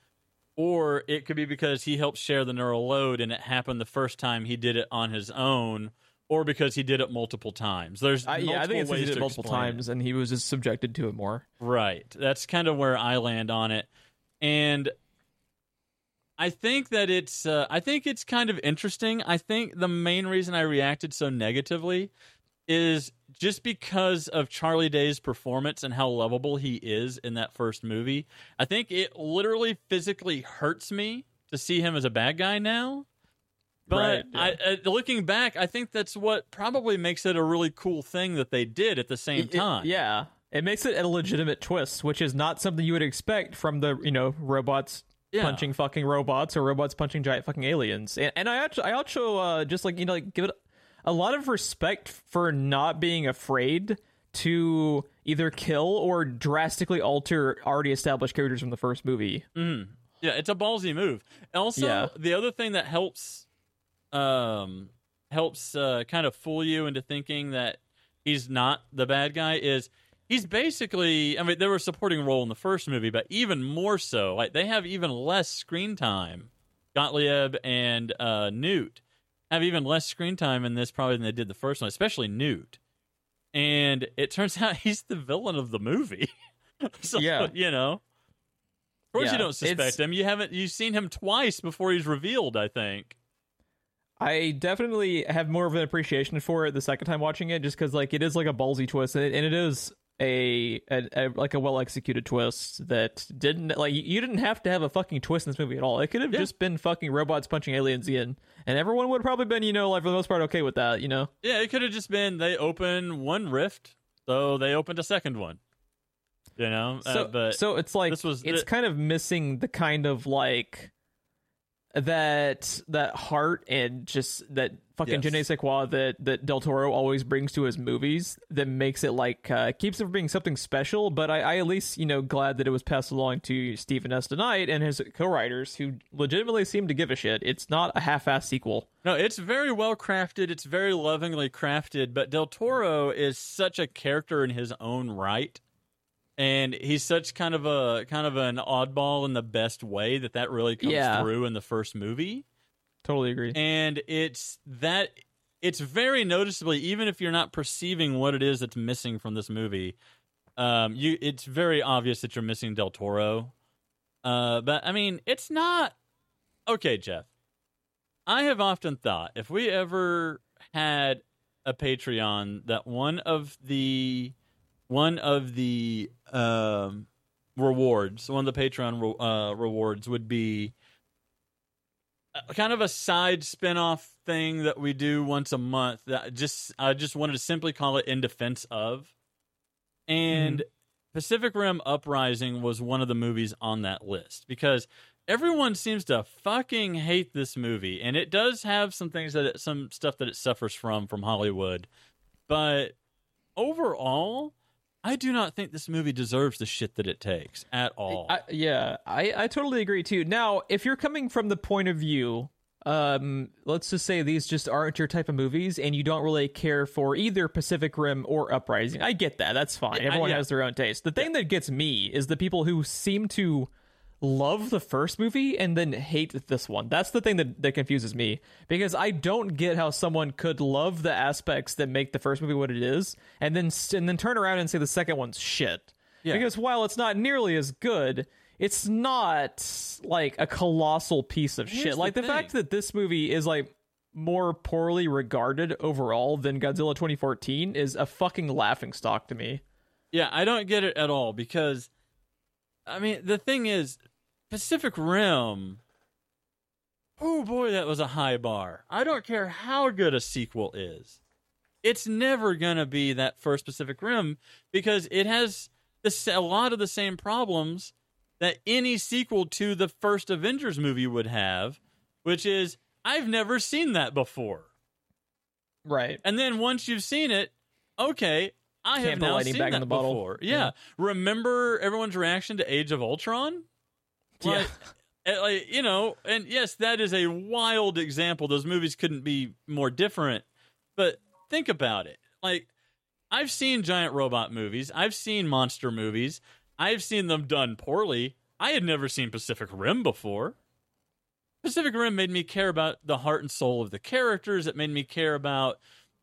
B: or it could be because he helped share the neural load and it happened the first time he did it on his own, or because he did it multiple times. There's
A: I, yeah, I think it's
B: multiple
A: he did it multiple
B: explain it.
A: times, and he was just subjected to it more.
B: Right. That's kind of where I land on it. And I think that it's uh, I think it's kind of interesting. I think the main reason I reacted so negatively is just because of Charlie Day's performance and how lovable he is in that first movie. I think it literally physically hurts me to see him as a bad guy now. But
A: Right, yeah.
B: I, uh, looking back, I think that's what probably makes it a really cool thing that they did at the same
A: It- it-
B: time.
A: yeah, it makes it a legitimate twist, which is not something you would expect from the you know robots
B: Yeah.
A: punching fucking robots or robots punching giant fucking aliens. And, and I actually, I also uh, just like you know like give it a lot of respect for not being afraid to either kill or drastically alter already established characters from the first movie.
B: Mm. Yeah, it's a ballsy move. Also,
A: Yeah.
B: the other thing that helps um helps uh, kind of fool you into thinking that he's not the bad guy is he's basically I mean they were a supporting role in the first movie, but even more so. Like they have even less screen time. Gottlieb and uh, Newt have even less screen time in this probably than they did the first one, especially Newt. And it turns [LAUGHS] out he's the villain of the movie. [LAUGHS] so,
A: Yeah.
B: you know. Of course,
A: Yeah,
B: you don't suspect him. You haven't. You've seen him twice before he's revealed. I think.
A: I definitely have more of an appreciation for it the second time watching it, just because like it is like a ballsy twist, and it, and it is a, a, a like a well executed twist that didn't like you didn't have to have a fucking twist in this movie at all. It could have
B: Yeah.
A: just been fucking robots punching aliens in, and everyone would have probably been you know like for the most part okay with that. You know,
B: Yeah, it could have just been they open one rift, so they opened a second one. You know,
A: so
B: uh, but
A: so it's like
B: this was
A: it's
B: the-
A: kind of missing the kind of like that that heart and just that fucking
B: Yes.
A: je ne sais quoi that that Del Toro always brings to his movies that makes it like uh, keeps it from being something special. But I, I at least you know glad that it was passed along to Steven S. DeKnight and his co-writers who legitimately seem to give a shit. It's not a half-ass sequel.
B: No, it's very well crafted. It's very lovingly crafted. But Del Toro is such a character in his own right, and he's such kind of a kind of an oddball in the best way that that really comes
A: Yeah.
B: through in the first movie.
A: Totally agree.
B: And it's that it's very noticeably, even if you're not perceiving what it is that's missing from this movie. Um, you it's very obvious that you're missing Del Toro. Uh, but I mean, it's not okay, Jeff. I have often thought if we ever had a Patreon that one of the one of the um, rewards, one of the Patreon re- uh, rewards would be a- kind of a side spin-off thing that we do once a month that just I just wanted to simply call it in defense of. And Pacific Rim Uprising was one of the movies on that list because everyone seems to fucking hate this movie and it does have some things that it, some stuff that it suffers from from Hollywood. But overall, I do not think this movie deserves the shit that it takes at all.
A: I, yeah, I, I totally agree too. Now, if you're coming from the point of view, um, let's just say these just aren't your type of movies, and you don't really care for either Pacific Rim or Uprising. I get that. That's fine.
B: Yeah,
A: Everyone
B: yeah.
A: has their own taste. The thing that gets me is the people who seem to love the first movie and then hate this one. That's the thing that, that confuses me because I don't get how someone could love the aspects that make the first movie what it is and then and then turn around and say the second one's shit.
B: Yeah.
A: Because while it's not nearly as good, it's not like a colossal piece of
B: Here's
A: shit.
B: the
A: Like the,
B: thing.
A: fact that this movie is like more poorly regarded overall than Godzilla 2014 is a fucking laughing stock to me.
B: Yeah, I don't get it at all because, I mean, the thing is, Pacific Rim. Oh boy, that was a high bar. I don't care how good a sequel is. It's never gonna be that first Pacific Rim because it has this, a lot of the same problems that any sequel to the first Avengers movie would have, which is I've never seen that before.
A: Right.
B: And then once you've seen it, okay, I have now seen
A: back in
B: that
A: the bottle.
B: before.
A: Yeah.
B: Yeah. Remember everyone's reaction to Age of Ultron? Like, eh, like, you know, and yes, that is a wild example. Those movies couldn't be more different. But think about it. Like, I've seen giant robot movies. I've seen monster movies. I've seen them done poorly. I had never seen Pacific Rim before. Pacific Rim made me care about the heart and soul of the characters. It made me care about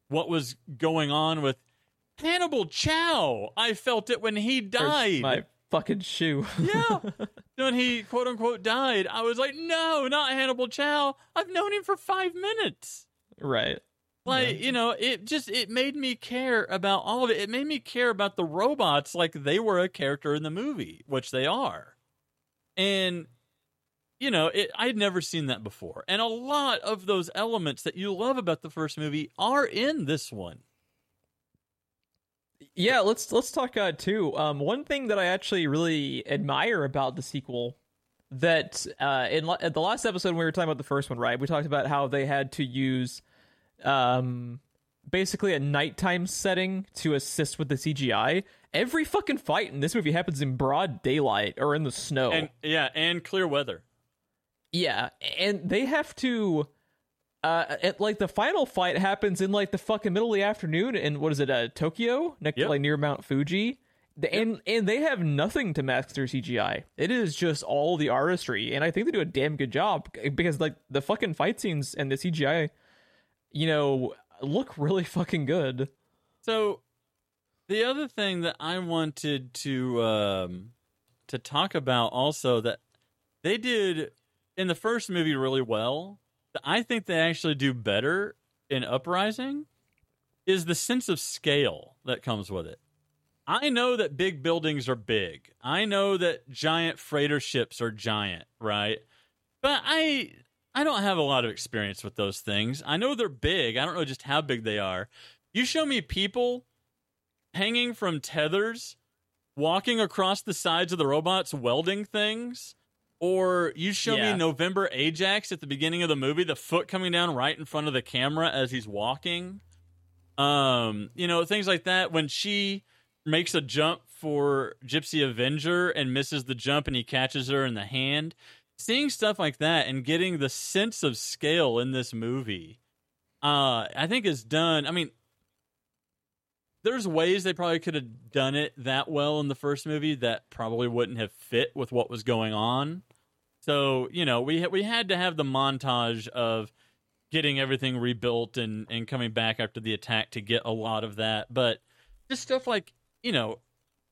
B: what was going on with Hannibal Chow. I felt it when he died.
A: My fucking shoe.
B: Yeah. [LAUGHS] when he quote unquote died, I was like, no, not Hannibal Chow. I've known him for five minutes.
A: right.
B: Like, you know, it just it made me care about all of it. It made me care about the robots like they were a character in the movie, which they are. And you know, it I'd never seen that before. And a lot of those elements that you love about the first movie are in this one.
A: Yeah, let's let's talk uh, too. Um, one thing that I actually really admire about the sequel that uh, in la- at the last episode when we were talking about the first one, right? We talked about how they had to use um basically a nighttime setting to assist with the CGI. Every fucking fight in this movie happens in broad daylight or in the snow.
B: And yeah, and clear weather.
A: Yeah, and they have to uh it, like the final fight happens in like the fucking middle of the afternoon in what is it, uh Tokyo? Next
B: Yep.
A: like near Mount Fuji. The, and and they have nothing to mask their CGI. It is just all the artistry, and I think they do a damn good job because like the fucking fight scenes and the CGI, you know, look really fucking good.
B: So the other thing that I wanted to um, to talk about also that they did in the first movie really well. I think they actually do better in Uprising is the sense of scale that comes with it. I know that big buildings are big. I know that giant freighter ships are giant, right? But I I don't have a lot of experience with those things. I know they're big. I don't know just how big they are. You show me people hanging from tethers, walking across the sides of the robots, welding things, Or you show
A: Yeah.
B: me November Ajax at the beginning of the movie, the foot coming down right in front of the camera as he's walking. Um, you know, things like that. When she makes a jump for Gypsy Avenger and misses the jump and he catches her in the hand. Seeing stuff like that and getting the sense of scale in this movie, uh, I think is done. I mean, there's ways they probably could have done it that well in the first movie that probably wouldn't have fit with what was going on. So you know, we we had to have the montage of getting everything rebuilt and and coming back after the attack to get a lot of that. But just stuff like you know,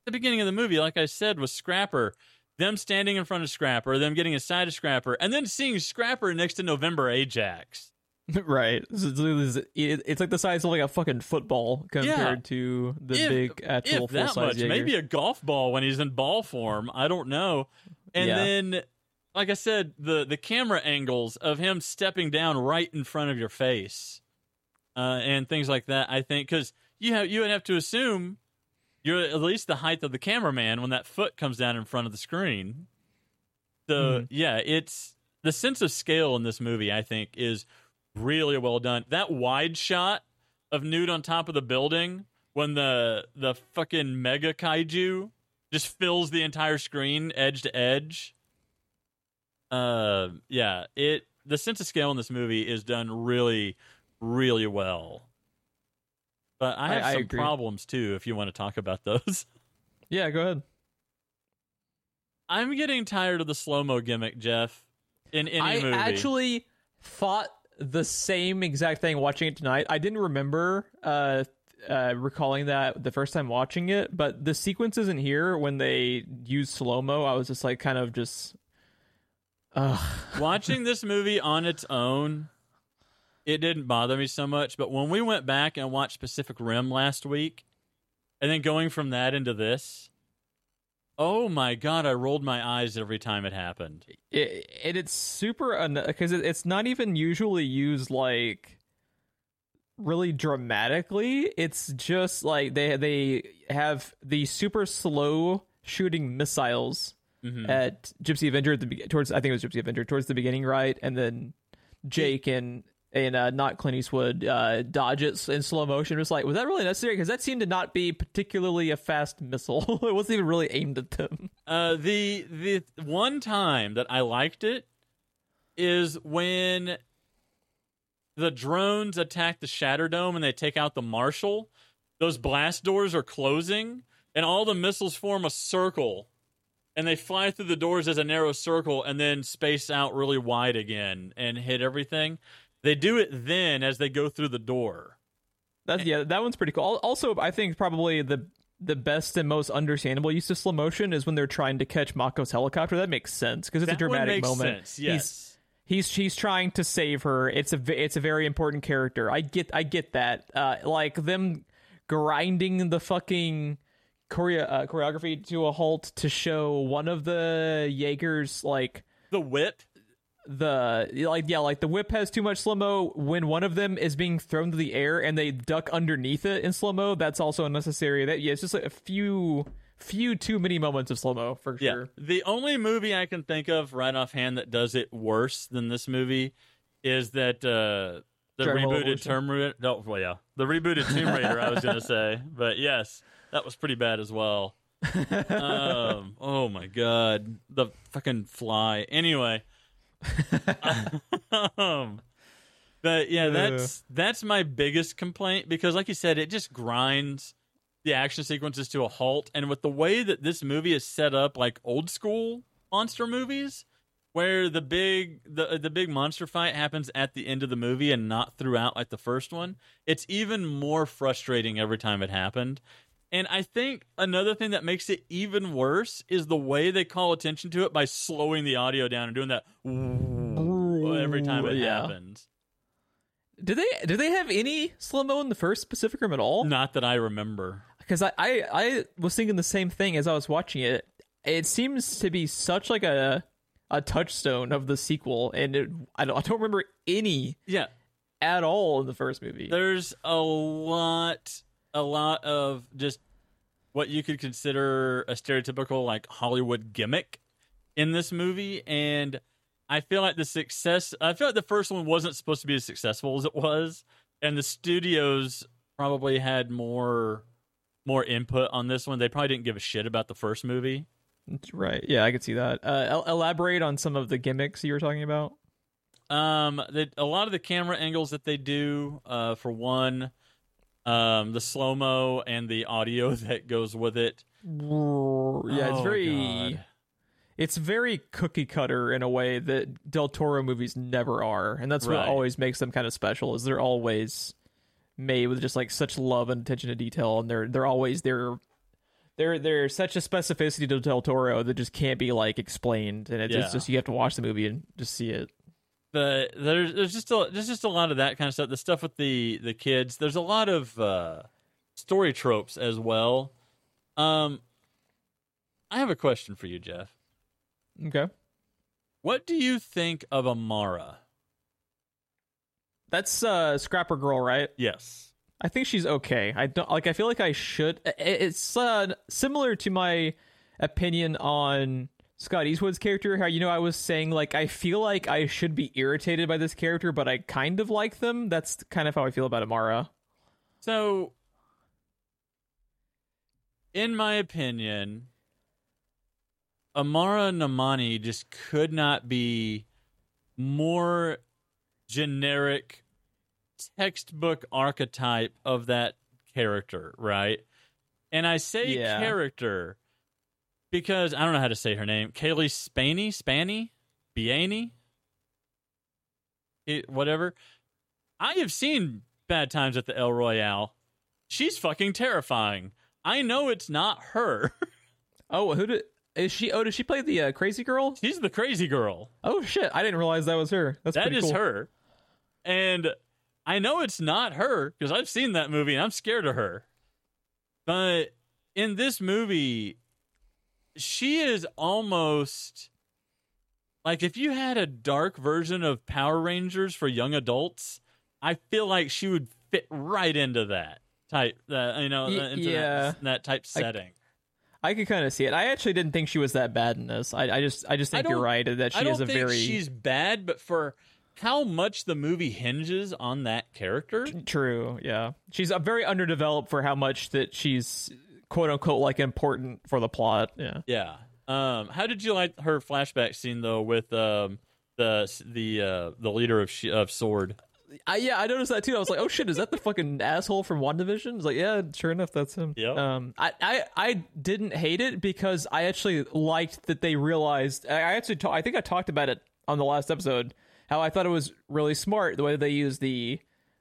B: the beginning of the movie, like I said, was Scrapper. Them standing in front of Scrapper, them getting aside of Scrapper, and then seeing Scrapper next to November Ajax. [LAUGHS]
A: right. It's, like the size of like a fucking football compared to the
B: If-
A: big actual full
B: that
A: size
B: much, maybe a golf ball when he's in ball form. I don't know. And
A: Yeah.
B: then, like I said, the the camera angles of him stepping down right in front of your face, uh, and things like that. I think because you have you would have to assume you're at least the height of the cameraman when that foot comes down in front of the screen. So
A: Mhm.
B: yeah, it's the sense of scale in this movie. I think is really well done. That wide shot of Newt on top of the building when the the fucking mega kaiju just fills the entire screen edge to edge. Uh yeah, it the sense of scale in this movie is done really really well. But I
A: I-
B: have
A: I
B: some
A: agree.
B: problems too if you want to talk about those. [LAUGHS]
A: yeah, go ahead.
B: I'm getting tired of the slow-mo gimmick, Jeff. In any
A: I
B: movie.
A: actually thought the same exact thing watching it tonight. I didn't remember uh, uh, recalling that the first time watching it, but the sequences in here when they use slow mo, I was just like kind of just.
B: Watching this movie on its own it didn't bother me so much but when we went back and watched pacific rim last week and then going from that into this oh my god i rolled my eyes every time it happened.
A: It, and it's super because it, it's not even usually used like really dramatically. It's just like they they have the super slow shooting missiles
B: Mhm.
A: at gypsy avenger at the be- towards i think it was gypsy avenger towards the beginning right? And then jake and and uh, not Clint Eastwood uh, dodge it in slow motion. It was like, was that really necessary? Because that seemed to not be particularly a fast missile. [LAUGHS] it wasn't even really aimed at them.
B: Uh, the the one time that I liked it is when the drones attack the Shatterdome and they take out the Marshal. Those blast doors are closing, and all the missiles form a circle, and they fly through the doors as a narrow circle, and then space out really wide again and hit everything. They do it then as they go through the door.
A: That's yeah, that one's pretty cool. Also, I think probably the the best and most understandable use of slow motion is when they're trying to catch Mako's helicopter. That makes sense because it's
B: That
A: a dramatic
B: makes
A: moment.
B: sense.
A: He's
B: Yes.
A: he's trying to save her. It's a it's a very important character. I get I get that. Uh, like them grinding the fucking choreo- uh, choreography to a halt to show one of the Jaegers like
B: the whip.
A: The like yeah like the whip has too much slow mo when one of them is being thrown to the air and they duck underneath it in slow mo that's also unnecessary that yeah it's just like a few few too many moments of slow mo for
B: Yeah.
A: sure
B: The only movie I can think of right offhand that does it worse than this movie is that uh the rebooted. Tomb Raider. No, well, yeah, the rebooted Tomb [LAUGHS] Raider. I was gonna say, but yes, that was pretty bad as well. [LAUGHS] um, oh my god, the fucking fly. Anyway, um, but yeah, that's that's my biggest complaint because, like you said, it just grinds the action sequences to a halt. And with the way that this movie is set up, like old school monster movies, where the big the the big monster fight happens at the end of the movie and not throughout like the first one, it's even more frustrating every time it happened. And I think another thing that makes it even worse is the way they call attention to it by slowing the audio down and doing that every time it
A: Yeah.
B: happens.
A: did they did they have any slow mo in the first pacific rim at all
B: Not that I remember.
A: because I, I i was thinking the same thing as i was watching it it seems to be such like a a touchstone of the sequel and it, I, don't, I don't remember any
B: Yeah,
A: at all in the first movie
B: there's a lot a lot of just what you could consider a stereotypical like hollywood gimmick in this movie, and I feel like the success. I feel like the first one wasn't supposed to be as successful as it was, and the studios probably had more more input on this one. They probably didn't give a shit about the first movie.
A: Right. Yeah, I could see that. Uh, elaborate on some of the gimmicks you were talking about.
B: Um, the, a lot of the camera angles that they do, uh, for one, um, the slow mo and the audio [LAUGHS] that goes with it.
A: Yeah, it's
B: Oh,
A: very
B: God.
A: it's very cookie cutter in a way that Del Toro movies never are, and that's what
B: Right.
A: always makes them kind of special. Is they're always made with just like such love and attention to detail, and they're they're always they're they're they're such a specificity to Del Toro that just can't be like explained, and it's
B: Yeah.
A: just, just you have to watch the movie and just see it.
B: The there's there's just a there's just a lot of that kind of stuff. The stuff with the the kids. There's a lot of uh, story tropes as well. Um, I have a question for you, Jeff.
A: Okay,
B: What do you think of Amara?
A: that's uh Scrapper Girl, right?
B: Yes.
A: I think she's okay. I don't like. I feel like I should. It's uh, similar to my opinion on Scott Eastwood's character. How you know I was saying like I feel like I should be irritated by this character, but I kind of like them. That's kind of how I feel about Amara.
B: So, in my opinion, Amara Namani just could not be more generic textbook archetype of that character, right? And I say
A: Yeah.
B: character because I don't know how to say her name. Cailee Spaeny, Spanny, Bianey, it, whatever. I have seen Bad Times at the El Royale. She's fucking terrifying. I know it's not her. [LAUGHS]
A: Oh, who did is she? Oh, did she play the uh, crazy girl?
B: She's the crazy girl.
A: Oh shit! I didn't realize that was her. That's
B: That is
A: cool.
B: her. And I know it's not her because I've seen that movie and I'm scared of her. But in this movie, she is almost like if you had a dark version of Power Rangers for young adults, I feel like she would fit right into that type, uh, you know,
A: Y-
B: uh, into
A: yeah.
B: that, that type setting.
A: I could kind of see it. I actually didn't think she was that bad in this. I, I just, I just
B: I
A: think you're right that
B: I
A: she is a
B: think
A: very
B: she's bad, but for how much the movie hinges on that character,
A: True, yeah. She's a very underdeveloped for how much that she's quote unquote like important for the plot. Yeah.
B: Yeah. Um, how did you like her flashback scene though with um the the uh the leader of Sh- of Sword?
A: I, yeah, I noticed that too. I was like, oh shit, is that the fucking asshole from WandaVision? It's like, yeah, sure enough, that's him.
B: Yep.
A: Um, I, I, I didn't hate it because I actually liked that they realized. I I actually, ta- I think I talked about it on the last episode. How I thought it was really smart the way they used the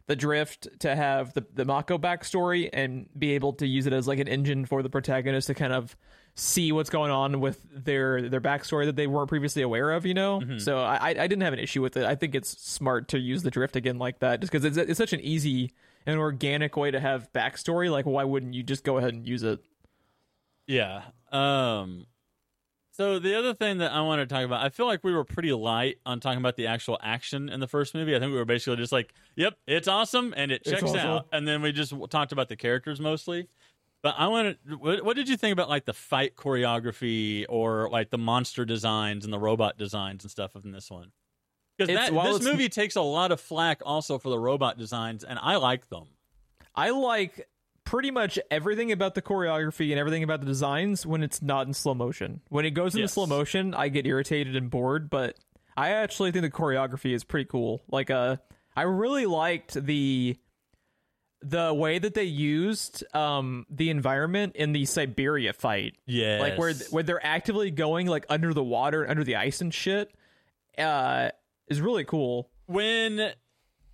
A: the drift to have the the Mako backstory and be able to use it as like an engine for the protagonist to kind of see what's going on with their their backstory that they weren't previously aware of. You know, so I I I didn't have an issue with it. I think it's smart to use the drift again like that, just because it's it's such an easy and organic way to have backstory. Like, why wouldn't you just go ahead and use it?
B: Yeah. Um. So the other thing that I want to talk about, I feel like we were pretty light on talking about the actual action in the first movie. I think we were basically just like, "Yep, it's awesome," and it checks
A: awesome.
B: out, and then we just talked about the characters mostly. But I want to. What, what did you think about like the fight choreography or like the monster designs and the robot designs and stuff in this one? Because
A: It's-
B: that
A: while
B: this movie takes a lot of flack also for the robot designs, and I like them.
A: I like pretty much everything about the choreography and everything about the designs when it's not in slow motion. When it goes into
B: Yes.
A: slow motion, I get irritated and bored, but I actually think the choreography is pretty cool. Like uh I really liked the the way that they used um the environment in the Siberia fight.
B: Yeah,
A: Like where where they're actively going like under the water, under the ice and shit. Uh is really cool.
B: when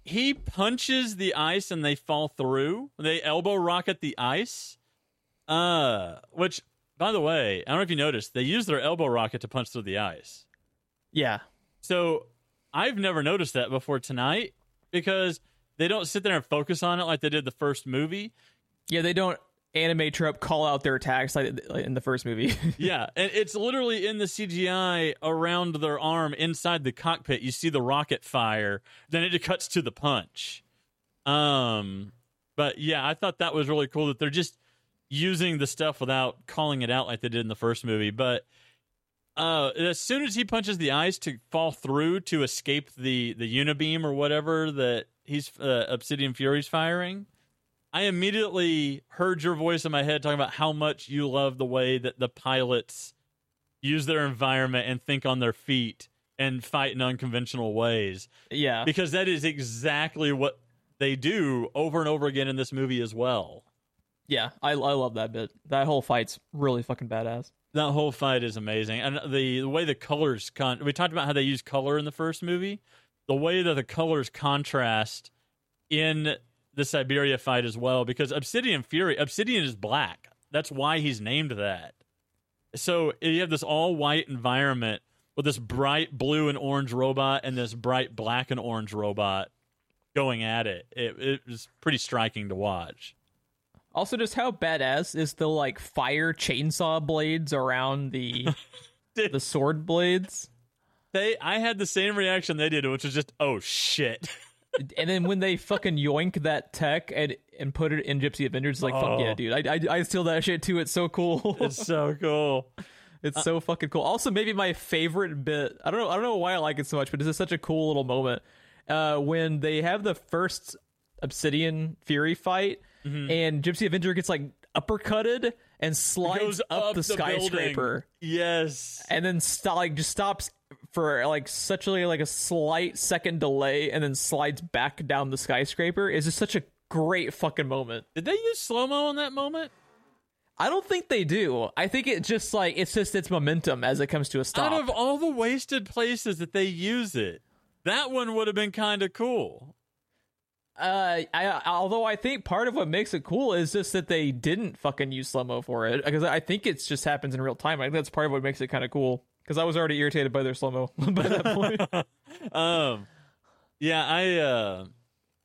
B: he punches the ice and they fall through, they elbow rocket the ice. Uh, which, by the way, I don't know if you noticed, they use their elbow rocket to punch through the ice.
A: Yeah.
B: So I've never noticed that before tonight because they don't sit there and focus on it like they did the first movie.
A: Yeah, they don't anime trope call out their attacks like, in the first movie. [LAUGHS]
B: Yeah, and it's literally in the CGI around their arm inside the cockpit. You see the rocket fire, then it cuts to the punch. Um, but yeah, I thought that was really cool that they're just using the stuff without calling it out like they did in the first movie. But uh, as soon as he punches the ice to fall through to escape the the unibeam or whatever that he's uh, Obsidian Fury's firing, I immediately heard your voice in my head talking about how much you love the way that the pilots use their environment and think on their feet and fight in unconventional ways
A: Yeah.
B: because that is exactly what they do over and over again in this movie as well.
A: Yeah, I, I love that bit. That whole fight's really fucking badass.
B: That whole fight is amazing, and the, the way the colors con. We talked about how they use color in the first movie. The way that the colors contrast in the Siberia fight as well, because Obsidian Fury, Obsidian is black. That's why he's named that. So you have this all white environment with this bright blue and orange robot and this bright black and orange robot going at it. It, it was pretty striking to watch.
A: Also, just how badass is the like fire chainsaw blades around the [LAUGHS] the sword blades?
B: They, I had the same reaction they did, which was just, oh shit. [LAUGHS]
A: and then when they fucking yoink that tech and and put it in Gypsy Avengers, like fuck
B: Oh.
A: yeah, dude. I, I I steal that shit too. It's so cool. [LAUGHS]
B: It's so cool.
A: It's so fucking cool. Also, maybe my favorite bit. I don't know. I don't know why I like it so much, but this is such a cool little moment uh, when they have the first Obsidian Fury fight,
B: Mm-hmm.
A: and Gypsy Avenger gets like uppercutted and slides
B: Goes
A: up, the,
B: building.
A: skyscraper,
B: Yes.
A: and then st- like just stops for like such a like a slight second delay, and then slides back down the skyscraper. Is just such a great fucking moment.
B: Did they use slow mo in that moment?
A: I don't think they do. I think it just like it's just its momentum as it comes to a stop.
B: Out of all the wasted places that they use it, that one would have been kind of cool.
A: Uh, I although I think part of what makes it cool is just that they didn't fucking use slow mo for it because I think it just happens in real time. I think that's part of what makes it kind of cool because I was already irritated by their slow mo [LAUGHS] by that point. [LAUGHS]
B: Um, yeah, I uh,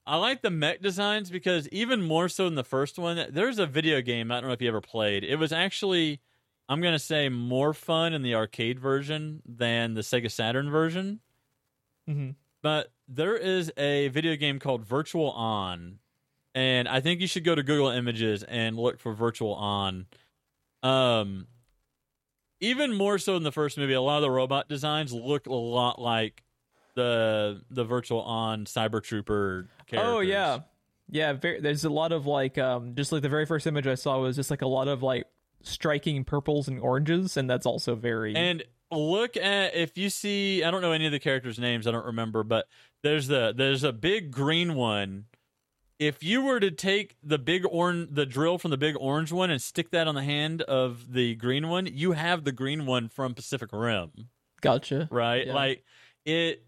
B: I like the mech designs because even more so than the first one, there's a video game. I don't know if you ever played. It was actually, I'm gonna say, more fun in the arcade version than the Sega Saturn version.
A: Mhm.
B: But there is a video game called Virtual On, and I think you should go to Google Images and look for Virtual On. Um, even more so in the first movie, a lot of the robot designs look a lot like the the Virtual On Cyber Trooper characters.
A: oh yeah, yeah. Very, there's a lot of like um just like the very first image I saw was just like a lot of like striking purples and oranges, and that's also very
B: And look at if you see I don't know any of the characters' names, I don't remember, but there's the there's a big green one. If you were to take the big orange the drill from the big orange one and stick that on the hand of the green one, you have the green one from Pacific Rim,
A: gotcha.
B: right?
A: Yeah.
B: Like it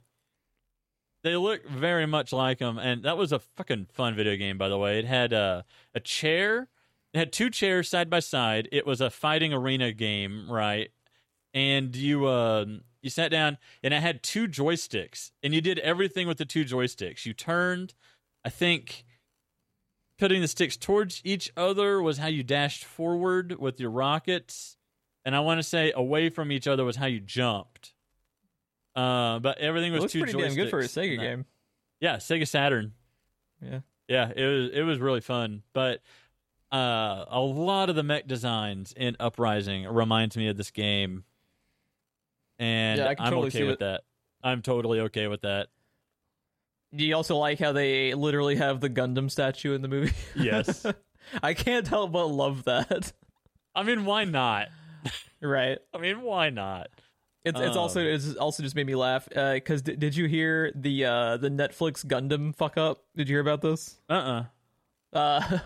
B: they look very much like them and that was a fucking fun video game by the way. It had a a chair it had two chairs side by side. It was a fighting arena game, right? and you uh, you sat down and it had two joysticks and you did everything with the two joysticks you turned i think putting the sticks towards each other was how you dashed forward with your rockets and i want to say away from each other was how you jumped uh, but everything
A: It
B: was
A: looks
B: two
A: pretty damn good for a. Sega game.
B: yeah sega saturn
A: Yeah.
B: yeah, it was it was really fun, but uh, a lot of the mech designs in Uprising reminds me of this game, and
A: Yeah,
B: I'm
A: totally
B: okay with
A: it.
B: that. I'm totally okay with that.
A: Do you also like how they literally have the Gundam statue in the movie? [LAUGHS]
B: Yes,
A: I can't help but love that.
B: I mean, why not?
A: right.
B: I mean, why not?
A: It's it's also
B: Um,
A: it's also just made me laugh because d- did you hear the uh the Netflix Gundam fuck up? Did you hear about this?
B: Uh uh [LAUGHS]
A: Uh,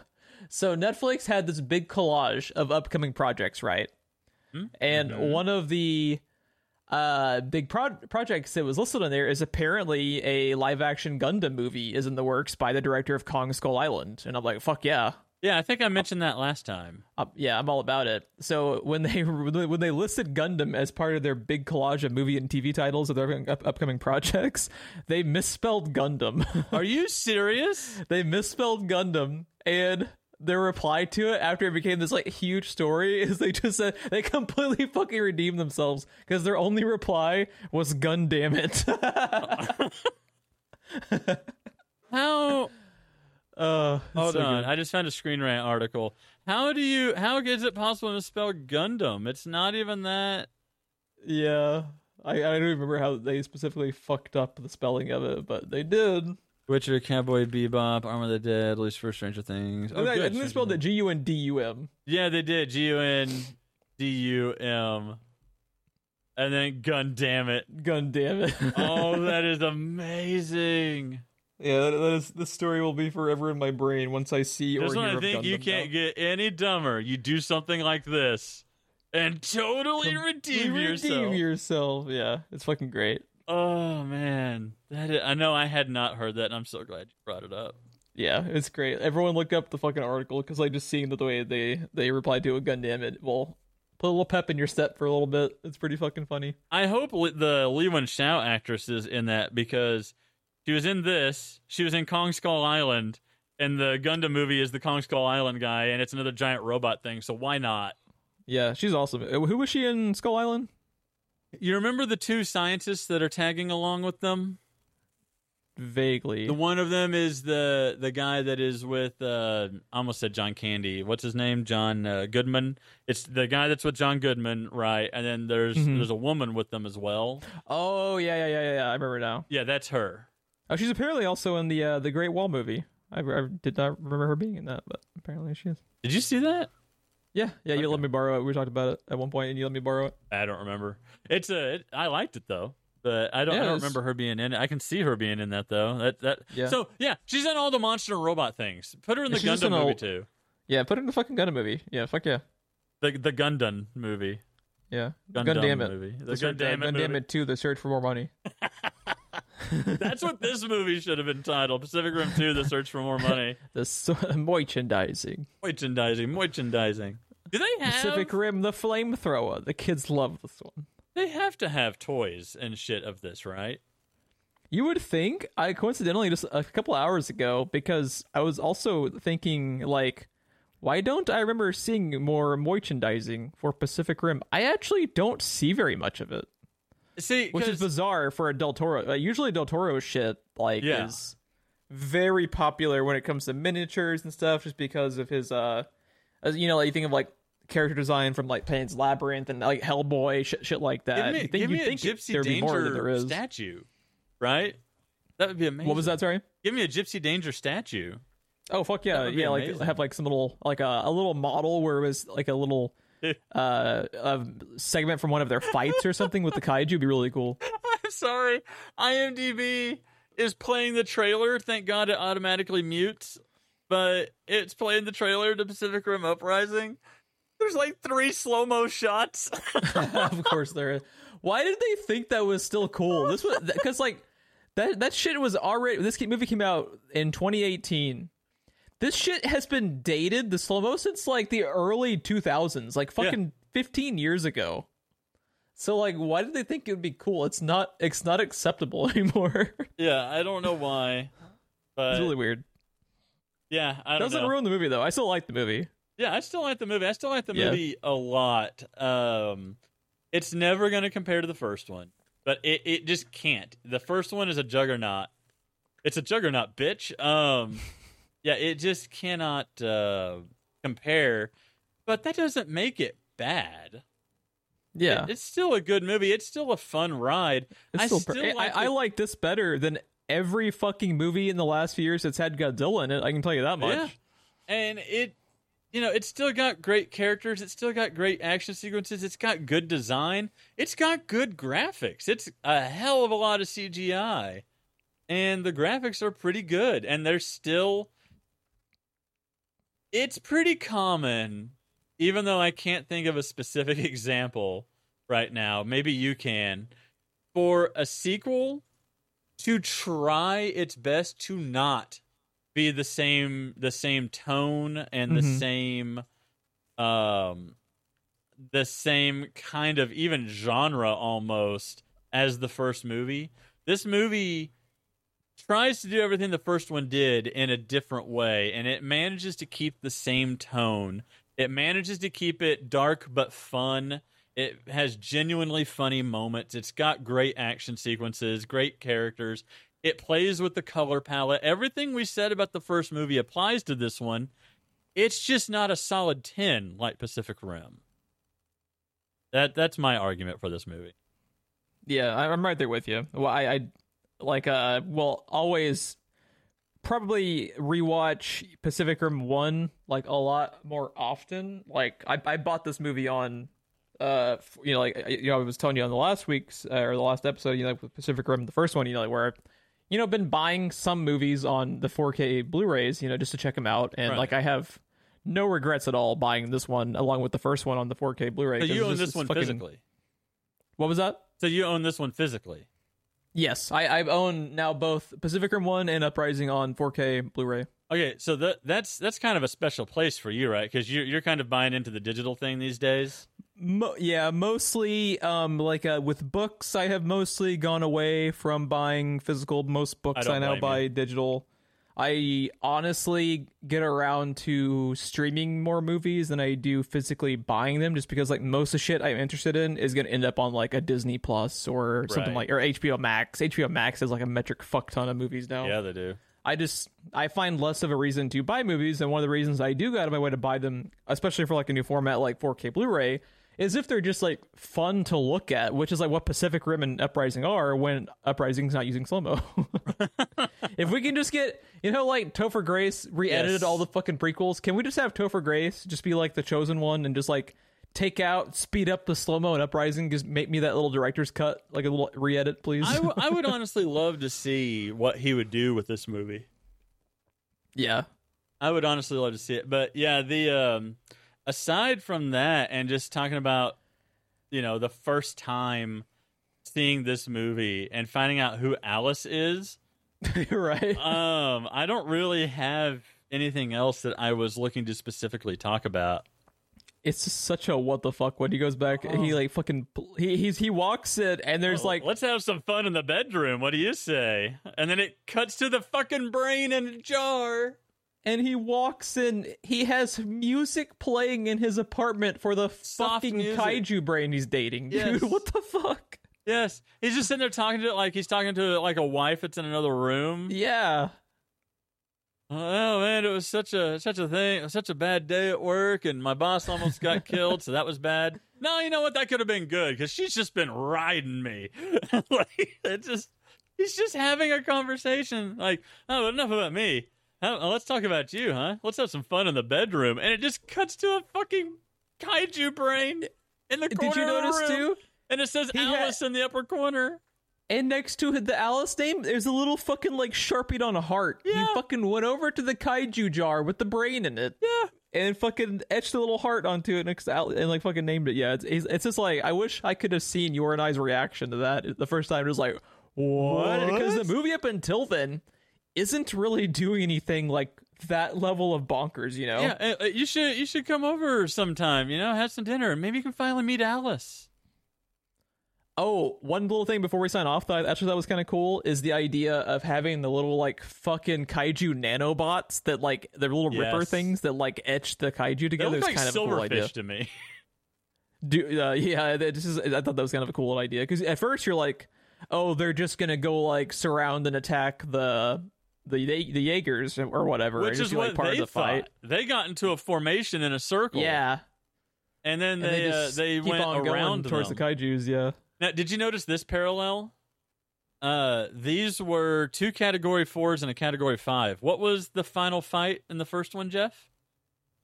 A: so Netflix had this big collage of upcoming projects, right? And
B: Mhm.
A: one of the uh big pro- projects that was listed on there is apparently a live action Gundam movie is in the works by the director of Kong Skull Island, and I'm like, fuck yeah.
B: Yeah, I think I mentioned that last time.
A: Uh, yeah, I'm all about it. So when they [LAUGHS] when they listed Gundam as part of their big collage of movie and TV titles of their up- upcoming projects, [LAUGHS] they misspelled Gundam.
B: Are you serious? [LAUGHS]
A: they misspelled Gundam, and their reply to it after it became this like huge story [LAUGHS] is they just said they completely fucking redeemed themselves because their only reply was "Gun damn it." [LAUGHS]
B: How?
A: uh,
B: Hold
A: so
B: on,
A: good.
B: I just found a Screen Rant article. How do you? How is it possible to spell Gundam? It's not even that.
A: Yeah, I I don't remember how they specifically fucked up the spelling of it, but they did.
B: Witcher, Cowboy Bebop, Army of the Dead, at Least for Stranger Things. Oh,
A: and they,
B: good.
A: and they spelled it G U N D U M.
B: Yeah, they did. G U N D U M. And then gun damn it.
A: Gun damn it! [LAUGHS]
B: Oh, that is amazing.
A: yeah, that, that is the story will be forever in my brain once I see
B: That's
A: or
B: when
A: hear
B: I
A: of
B: think you can't
A: now.
B: get any dumber. You do something like this and totally redeem
A: Redeem
B: yourself.
A: yourself. Yeah, it's fucking great.
B: Oh man, that is, I know I had not heard that, and I'm so glad you brought it up.
A: Yeah, it's great. Everyone look up the fucking article because like just seeing the way they they replied to a Gundam, it will put a little pep in your step for a little bit. It's pretty fucking funny.
B: I hope li- the Li Wen Shao actress is in that because she was in this. She was in Kong Skull Island, and the Gundam movie is the Kong Skull Island guy, and it's another giant robot thing. So why not?
A: Yeah, she's awesome. Uh, Who was she in Skull Island?
B: You remember the two scientists that are tagging along with them?
A: Vaguely.
B: The one of them is the the guy that is with uh I almost said John Candy. What's his name? John uh, Goodman. It's the guy that's with John Goodman, right? And then there's
A: Mhm.
B: there's a woman with them as well.
A: Oh yeah, yeah, yeah, yeah, yeah. I remember now.
B: Yeah, that's her.
A: Oh, she's apparently also in the uh, the Great Wall movie. I, I did not remember her being in that, but apparently she is.
B: Did you see that?
A: Yeah, yeah. You
B: Okay.
A: let me borrow it. We talked about it at one point, and you let me borrow it.
B: I don't remember. It's a. It, I liked it though, but I don't.
A: Yeah,
B: I don't remember her being in it. I can see her being in that though. That that.
A: Yeah.
B: So yeah, she's in all the monster and robot things. Put her in the
A: She's
B: Gundam
A: in
B: movie
A: all-
B: too.
A: Yeah, put it in the fucking Gundam movie. Yeah, fuck yeah,
B: The the Gundam movie.
A: yeah.
B: Gundam
A: Gundam
B: movie. The
A: The search,
B: Gundam uh,
A: Gundam
B: movie.
A: it two. The search for more money. [LAUGHS] [LAUGHS]
B: That's what this movie should have been titled: Pacific Rim Two: The Search for More Money. [LAUGHS]
A: The s- merchandising.
B: Merchandising, merchandising. Do they have?
A: Pacific Rim, the flamethrower. The kids love this one.
B: They have to have toys and shit of this, right?
A: You would think. I coincidentally just a couple hours ago because I was also thinking like, why don't I remember seeing more merchandising for Pacific Rim? I actually don't see very much of it,
B: See,
A: which is bizarre for a Del Toro. Like, usually Del Toro shit like
B: Yeah.
A: is very popular when it comes to miniatures and stuff, just because of his uh, as you know, like you think of like character design from like Pan's Labyrinth and like Hellboy shit, shit like that.
B: give me,
A: you think
B: give
A: you
B: me
A: think
B: a Gypsy
A: there'd be more than there
B: Danger statue, right? That would be amazing.
A: What was that? Sorry.
B: Give me a Gypsy Danger statue.
A: Oh fuck yeah, yeah! Like have like some little like a, a little model where it was like a little [LAUGHS] uh a segment from one of their fights or something with the kaiju would be really cool. [LAUGHS]
B: I'm sorry. IMDb is playing the trailer. Thank God it automatically mutes, but it's playing the trailer to Pacific Rim Uprising. There's like three slow mo shots. [LAUGHS]
A: of course there is. Why did they think that was still cool? This was because like that that shit was already this movie came out in 2018. This shit has been dated the slow mo since like the early 2000s, like fucking 15 years ago. So like, why did they think it would be cool? It's not. It's not acceptable [LAUGHS] anymore.
B: yeah, I don't know why, but
A: it's really weird.
B: yeah, I don't
A: Doesn't
B: know.
A: ruin the movie though. I still like the movie.
B: Yeah, I still like the movie. I still like the
A: Yeah.
B: movie a lot. Um, it's never going to compare to the first one, but it, it just can't. The first one is a juggernaut. It's a juggernaut, bitch. Um, [LAUGHS] yeah, it just cannot uh, compare. But that doesn't make it bad.
A: Yeah,
B: It- it's still a good movie. It's still a fun ride.
A: it's
B: I
A: still.
B: still
A: per-
B: like
A: I, I like this better than every fucking movie in the last few years that's had Godzilla in it. I can tell you that much.
B: Yeah. And it, you know, it's still got great characters. It's still got great action sequences. It's got good design. It's got good graphics. It's a hell of a lot of CGI. And the graphics are pretty good. And they're still. It's pretty common, even though I can't think of a specific [LAUGHS] example right now. Maybe you can. For a sequel to try its best to not be the same the same tone and the
A: Mhm.
B: same um the same kind of even genre almost as the first movie. This movie tries to do everything the first one did in a different way and it manages to keep the same tone. It manages to keep it dark but fun. It has genuinely funny moments. It's got great action sequences, great characters. It plays with the color palette. Everything we said about the first movie applies to this one. It's just not a solid 10 like Pacific Rim. That that's my argument for this movie.
A: Yeah, I'm right there with you. Well, I, I like uh, will always probably rewatch Pacific Rim One like a lot more often. Like I, I bought this movie on, uh, you know, like you know, I was telling you on the last week's uh, or the last episode, you know, like with Pacific Rim, the first one, you know, like where. You know, been buying some movies on the 4K Blu-rays, you know, just to check them out, and
B: Right.
A: like I have no regrets at all buying this one along with the first one on the 4K Blu-ray.
B: So you own
A: just-
B: this one
A: fucking-
B: physically.
A: What was that?
B: So you own this one physically.
A: Yes, I, I own now both Pacific Rim One and Uprising on 4K Blu-ray.
B: Okay, so that that's that's kind of a special place for you, right? Because you're you're kind of buying into the digital thing these days.
A: Mo- yeah, mostly um like uh, with books, I have mostly gone away from buying physical. Most books
B: don't
A: I, now buy
B: you.
A: digital. I honestly get around to streaming more movies than I do physically buying them, just because like most of the shit I'm interested in is gonna end up on like a Disney Plus or something
B: Right.
A: like or HBO Max. HBO Max has like a metric fuck ton of movies now.
B: Yeah, they do.
A: I just I find less of a reason to buy movies, and one of the reasons I do go out of my way to buy them, especially for like a new format like 4K Blu-ray, is if they're just like fun to look at, which is like what Pacific Rim and Uprising are when Uprising's not using slow mo. [LAUGHS] if we can just get you know like Topher Grace re-edited
B: Yes.
A: all the fucking prequels, can we just have Topher Grace just be like the chosen one and just like take out, speed up the slow mo and Uprising, just make me that little director's cut, like a little re-edit, please.
B: I, w- I would [LAUGHS] honestly love to see what he would do with this movie.
A: yeah.
B: I would honestly love to see it. But yeah, the um aside from that and just talking about you know, the first time seeing this movie and finding out who Alice is, [LAUGHS]
A: right.
B: um I don't really have anything else that I was looking to specifically talk about.
A: it's just such a what the fuck when he goes back he like fucking he he's he walks in and there's like
B: let's have some fun in the bedroom. What do you say? And then it cuts to the fucking brain in a jar.
A: And he walks in he has music playing in his apartment for the
B: Soft
A: fucking
B: music.
A: kaiju brain he's dating
B: Yes.
A: dude what the fuck
B: Yes, he's just sitting there talking to it like he's talking to like a wife that's in another room.
A: yeah
B: Oh man, it was such a such a thing, such a bad day at work, and my boss almost got [LAUGHS] killed, so that was bad. No, you know what? That could have been good because she's just been riding me. [LAUGHS] like it just, he's just having a conversation. Like, oh, enough about me. How, uh, let's talk about you, huh? Let's have some fun in the bedroom, and it just cuts to a fucking kaiju brain in the corner.
A: did you notice
B: room,
A: too
B: And it says
A: He had-
B: Alice in the upper corner.
A: and next to the alice name there's a little fucking like sharpie on a heart
B: Yeah.
A: he fucking went over to the kaiju jar with the brain in it
B: Yeah.
A: and fucking etched a little heart onto it next to and like fucking named it. Yeah, it's it's it's just like I wish I could have seen your and I's reaction to that the first time. It was like what? Because the movie up until then isn't really doing anything like that level of bonkers. You know?
B: Yeah, uh, uh, you should you should come over sometime. You know, have some dinner, and maybe you can finally meet Alice.
A: Oh, one little thing before we sign off that I actually thought was kind of cool is the idea of having the little like fucking kaiju nanobots that like the little ripper things that like etch the kaiju together. is
B: like
A: kind of a cool idea.
B: to me. [LAUGHS]
A: Do, uh, yeah, this is. I thought that was kind of a cool idea because at first you're like, oh, they're just gonna go like surround and attack the the the, Jaegers or whatever,
B: Which is
A: be, like
B: what
A: part
B: they
A: of the
B: thought.
A: fight.
B: They got into a formation in a circle.
A: Yeah,
B: and then
A: and
B: they
A: they
B: uh, they went around
A: towards
B: them.
A: the kaiju's. Yeah.
B: Now, did you notice this parallel? Uh, these were two category fours and a category five. What was the final fight in the first one, Jeff?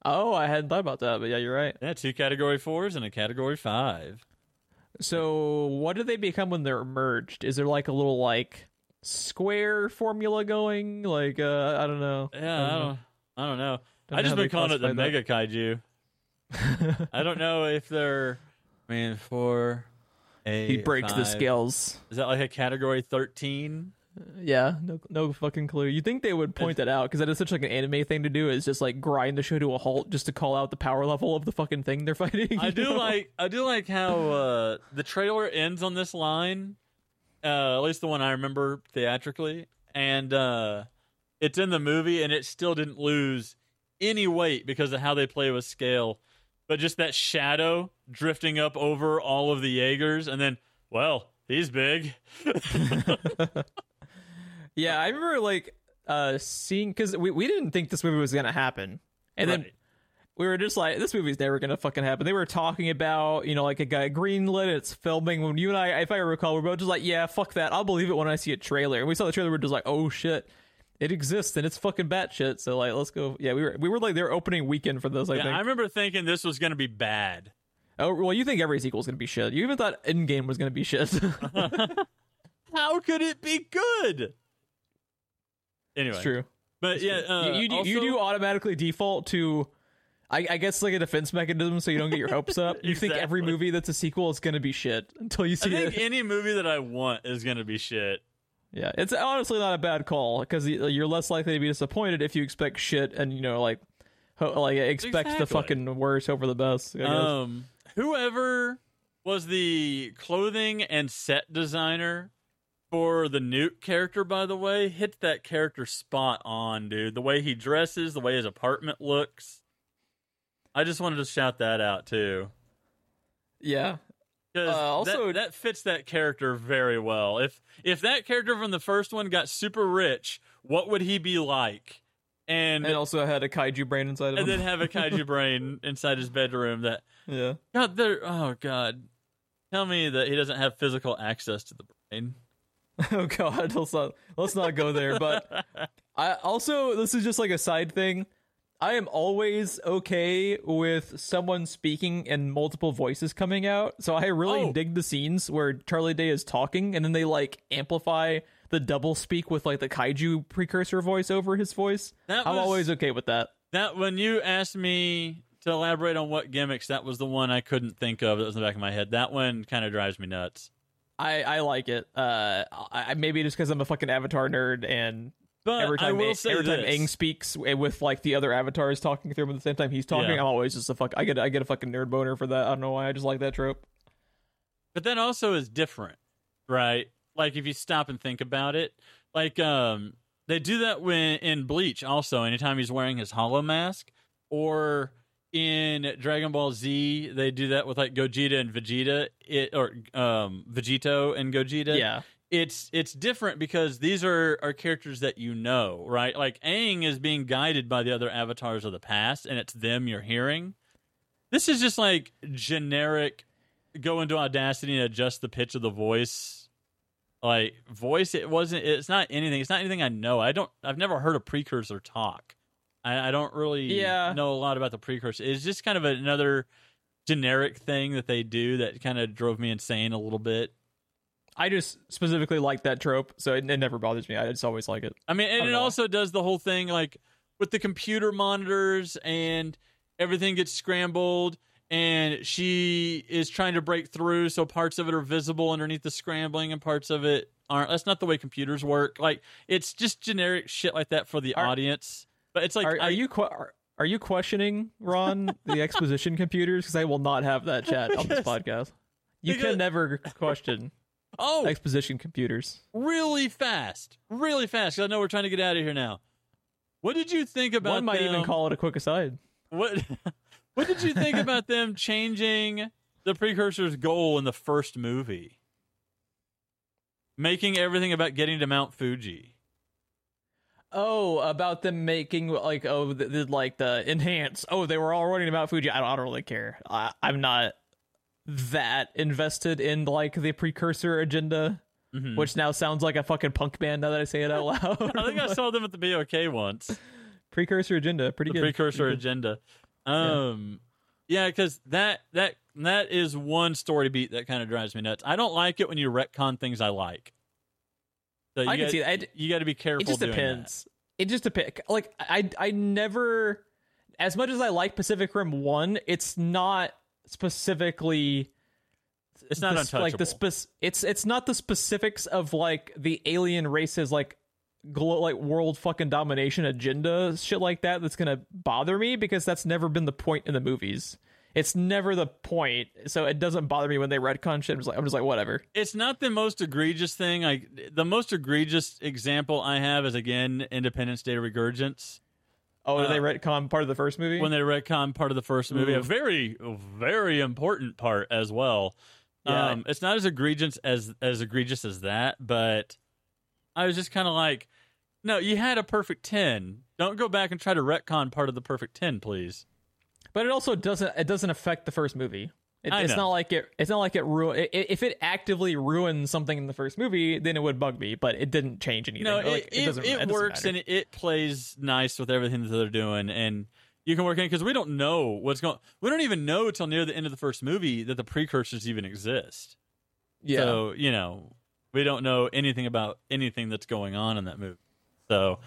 A: Oh, I hadn't thought about that, but yeah, you're right.
B: Yeah, two category fours and a category five.
A: So, what do they become when they're merged? Is there like a little like square formula going? Like, uh, I don't know.
B: Yeah, I
A: know.
B: don't, I don't know.
A: Don't
B: I just been calling it the
A: classify
B: mega kaiju. [LAUGHS] I don't know if they're. I mean, for a
A: he breaks the scales.
B: Is that like a category thirteen?
A: Yeah, no, no fucking clue. You think they would point that out because that is such like an anime thing to do? Is just like grind the show to a halt just to call out the power level of the fucking thing they're [LAUGHS] fighting.
B: I do
A: know?
B: like I do like how uh, the trailer ends on this line. Uh, at least the one I remember theatrically, and uh, it's in the movie, and it still didn't lose any weight because of how they play with scale. But just that shadow drifting up over all of the Jaegers, and then, well, he's big. [LAUGHS]
A: Yeah, I remember like uh seeing because we we didn't think this movie was gonna happen, and then
B: Right.
A: We were just like, this movie's never gonna fucking happen. They were talking about, you know, like a guy greenlit, it's filming. When you and I, if I recall, we are both just like, yeah, fuck that. I'll believe it when I see a trailer. And we saw the trailer, we are just like, oh shit, it exists and it's fucking batshit. So like, let's go. Yeah, we were we were like their opening weekend for this. I
B: yeah,
A: think.
B: I remember thinking this was gonna be bad.
A: Oh well, you think every sequel is gonna be shit. You even thought Endgame was gonna be shit. [LAUGHS] [LAUGHS]
B: How could it be good? Anyway,
A: it's true.
B: But yeah, uh,
A: you, you,
B: also,
A: you do automatically default to, I, I guess, like a defense mechanism, so you don't get your hopes up. [LAUGHS] You think every movie that's a sequel is going to be shit until you see.
B: I think
A: it.
B: any movie that I want is gonna be shit.
A: Yeah, it's honestly not a bad call because you're less likely to be disappointed if you expect shit and you know like, ho- like expect the
B: Exactly.
A: fucking worst over the best.
B: Um, whoever was the clothing and set designer for the Newt character, by the way, hit that character spot on, dude. The way he dresses, the way his apartment looks. I just wanted to shout that out too.
A: yeah, Uh, also-
B: that, that fits that character very well. If if that character from the first one got super rich, what would he be like? And
A: and also had a kaiju brain inside of
B: and
A: him.
B: And then have a [LAUGHS] kaiju brain inside his bedroom that
A: yeah.
B: God, there. Oh God, tell me that he doesn't have physical access to the brain. [LAUGHS]
A: oh god let's not let's not go there but [LAUGHS] i also this is just like a side thing i am always okay with someone speaking and multiple voices coming out so i really
B: Oh.
A: dig the scenes where charlie day is talking and then they like amplify the double speak with like the kaiju precursor voice over his voice
B: That
A: i'm
B: was-
A: always okay with that
B: That when you asked me to elaborate on what gimmicks, that was the one I couldn't think of. That was in the back of my head. That one kind of drives me nuts.
A: i i like it uh I, maybe just because i'm a fucking avatar nerd and
B: But
A: every
B: I
A: time
B: will
A: Aang-
B: say
A: every time
B: this.
A: Aang speaks with like the other avatars talking through him at the same time he's talking,
B: Yeah.
A: I'm always just a fuck. I get I get a fucking nerd boner for that. I don't know why. I just like that trope.
B: but that also is different, right? Like if you stop and think about it, like um, they do that when in Bleach. Also, anytime he's wearing his hollow mask, or in Dragon Ball Z, they do that with like Gogeta and Vegeta, it or um, Vegito and Gogeta.
A: Yeah,
B: it's it's different because these are are characters that you know, right? Like Aang is being guided by the other avatars of the past, and it's them you're hearing. This is just like generic. Go into Audacity and adjust the pitch of the voice. Like voice, it wasn't. It's not anything. It's not anything I know. I don't. I've never heard a precursor talk. I, I don't really
A: Yeah.
B: know a lot about the precursor. It's just kind of another generic thing that they do that kind of drove me insane a little bit.
A: I just specifically like that trope, so it, it never bothers me. I just always like it.
B: I mean, and
A: don't
B: it
A: know.
B: also does the whole thing like with the computer monitors and everything gets scrambled and she is trying to break through so parts of it are visible underneath the scrambling and parts of it aren't. That's not the way computers work. Like it's just generic shit like that for the
A: Are-
B: audience. But it's like
A: Are,
B: I,
A: are you que- are, are you questioning Ron the [LAUGHS] exposition computers? Because I will not have that chat on this podcast. You
B: because-
A: can never question
B: oh
A: exposition computers.
B: really fast, really fast. I know we're trying to get out of here now. What did you think about
A: One might even call it a quick aside.
B: What [LAUGHS] What did you think about them changing the precursor's goal in the first movie? Making everything about getting to Mount Fuji.
A: Oh, about them making like oh the, the, like the enhance. Oh, they were all running about Fuji. I don't, I don't really care. I, I'm not that invested in like the precursor agenda,
B: Mhm.
A: which now sounds like a fucking punk band. Now that I say it out loud, [LAUGHS]
B: I think I saw them at the BOK once.
A: precursor agenda. Pretty
B: The
A: good.
B: precursor
A: Pretty good.
B: agenda. Um, yeah, because that that that is one story beat that kind of drives me nuts. I don't like it when you retcon things I like. So you
A: I can
B: got-
A: see that.
B: You got to be careful.
A: It just
B: doing that.
A: depends. It just depends. Like I, I never, as much as I like Pacific Rim One, it's not specifically
B: It's not
A: the,
B: untouchable.
A: like the spec- it's it's not the specifics of like the alien races like glo- like world fucking domination agenda shit like that that's gonna bother me because that's never been the point in the movies it's never the point so it doesn't bother me when they retcon shit i'm just like, I'm just like whatever
B: it's not the most egregious thing. I the most egregious example I have is again Independence Day Resurgence
A: oh
B: Uh,
A: they retcon part of the first movie
B: when they retcon part of the first movie, a very very important part as well.
A: Yeah.
B: Um, it's not as egregious as as egregious as that, but I was just kind of like, no, you had a perfect ten. Don't go back and try to retcon part of the perfect ten, please.
A: but it also doesn't it doesn't affect the first movie. It, it's not like it. It's not like it ruin. If it actively ruins something in the first movie, then it would bug me. But it didn't change anything.
B: No,
A: Or, like,
B: it, it,
A: doesn't.
B: it, works
A: matter.
B: and it, it plays nice with everything that they're doing, and you can work in because we don't know what's going. We don't even know till near the end of the first movie that the precursors even exist.
A: yeah.
B: So you know, we don't know anything about anything that's going on in that movie. So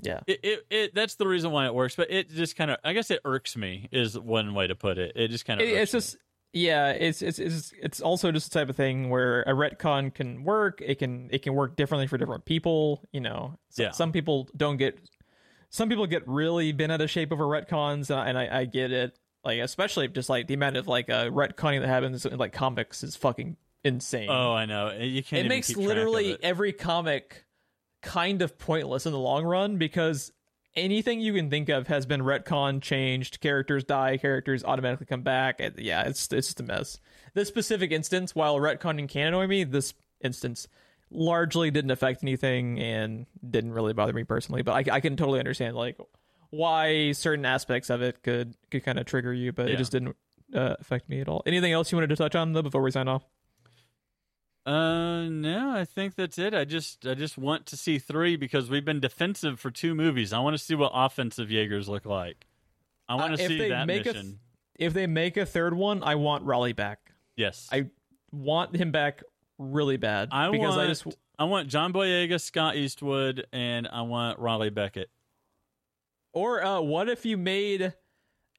A: yeah.
B: it, it, it that's the reason why it works. But it just kind of, I guess, it irks me is one way to put it. It just kind of,
A: It- it's just yeah it's it's it's it's also just the type of thing where a retcon can work it can it can work differently for different people you know So-
B: Yeah.
A: some people don't get some people get really bent out of shape over retcons and I, and I, I get it like especially just like the amount of like uh retconning that happens in like comics is fucking insane
B: Oh, I know. You can't.
A: it makes
B: keep track of
A: literally
B: it.
A: every comic kind of pointless in the long run because anything you can think of has been retcon changed characters die characters automatically come back. And yeah it's it's just a mess. This specific instance while retconning can annoy me this instance largely didn't affect anything and didn't really bother me personally but i, I can totally understand like why certain aspects of it could could kind of trigger you but
B: Yeah.
A: it just didn't uh, affect me at all. Anything else you wanted to touch on though before we sign off
B: Uh, no, I think that's it. I just, I just want to see three because we've been defensive for two movies. I want to see what offensive Jaegers look like. I want
A: Uh,
B: to
A: if
B: see
A: they
B: that
A: make a
B: mission.
A: if they make a third one, I want Raleigh back.
B: yes,
A: I want him back really bad
B: I
A: because
B: want,
A: I just
B: I want John Boyega, Scott Eastwood, and I want Raleigh Becket.
A: or uh, what if you made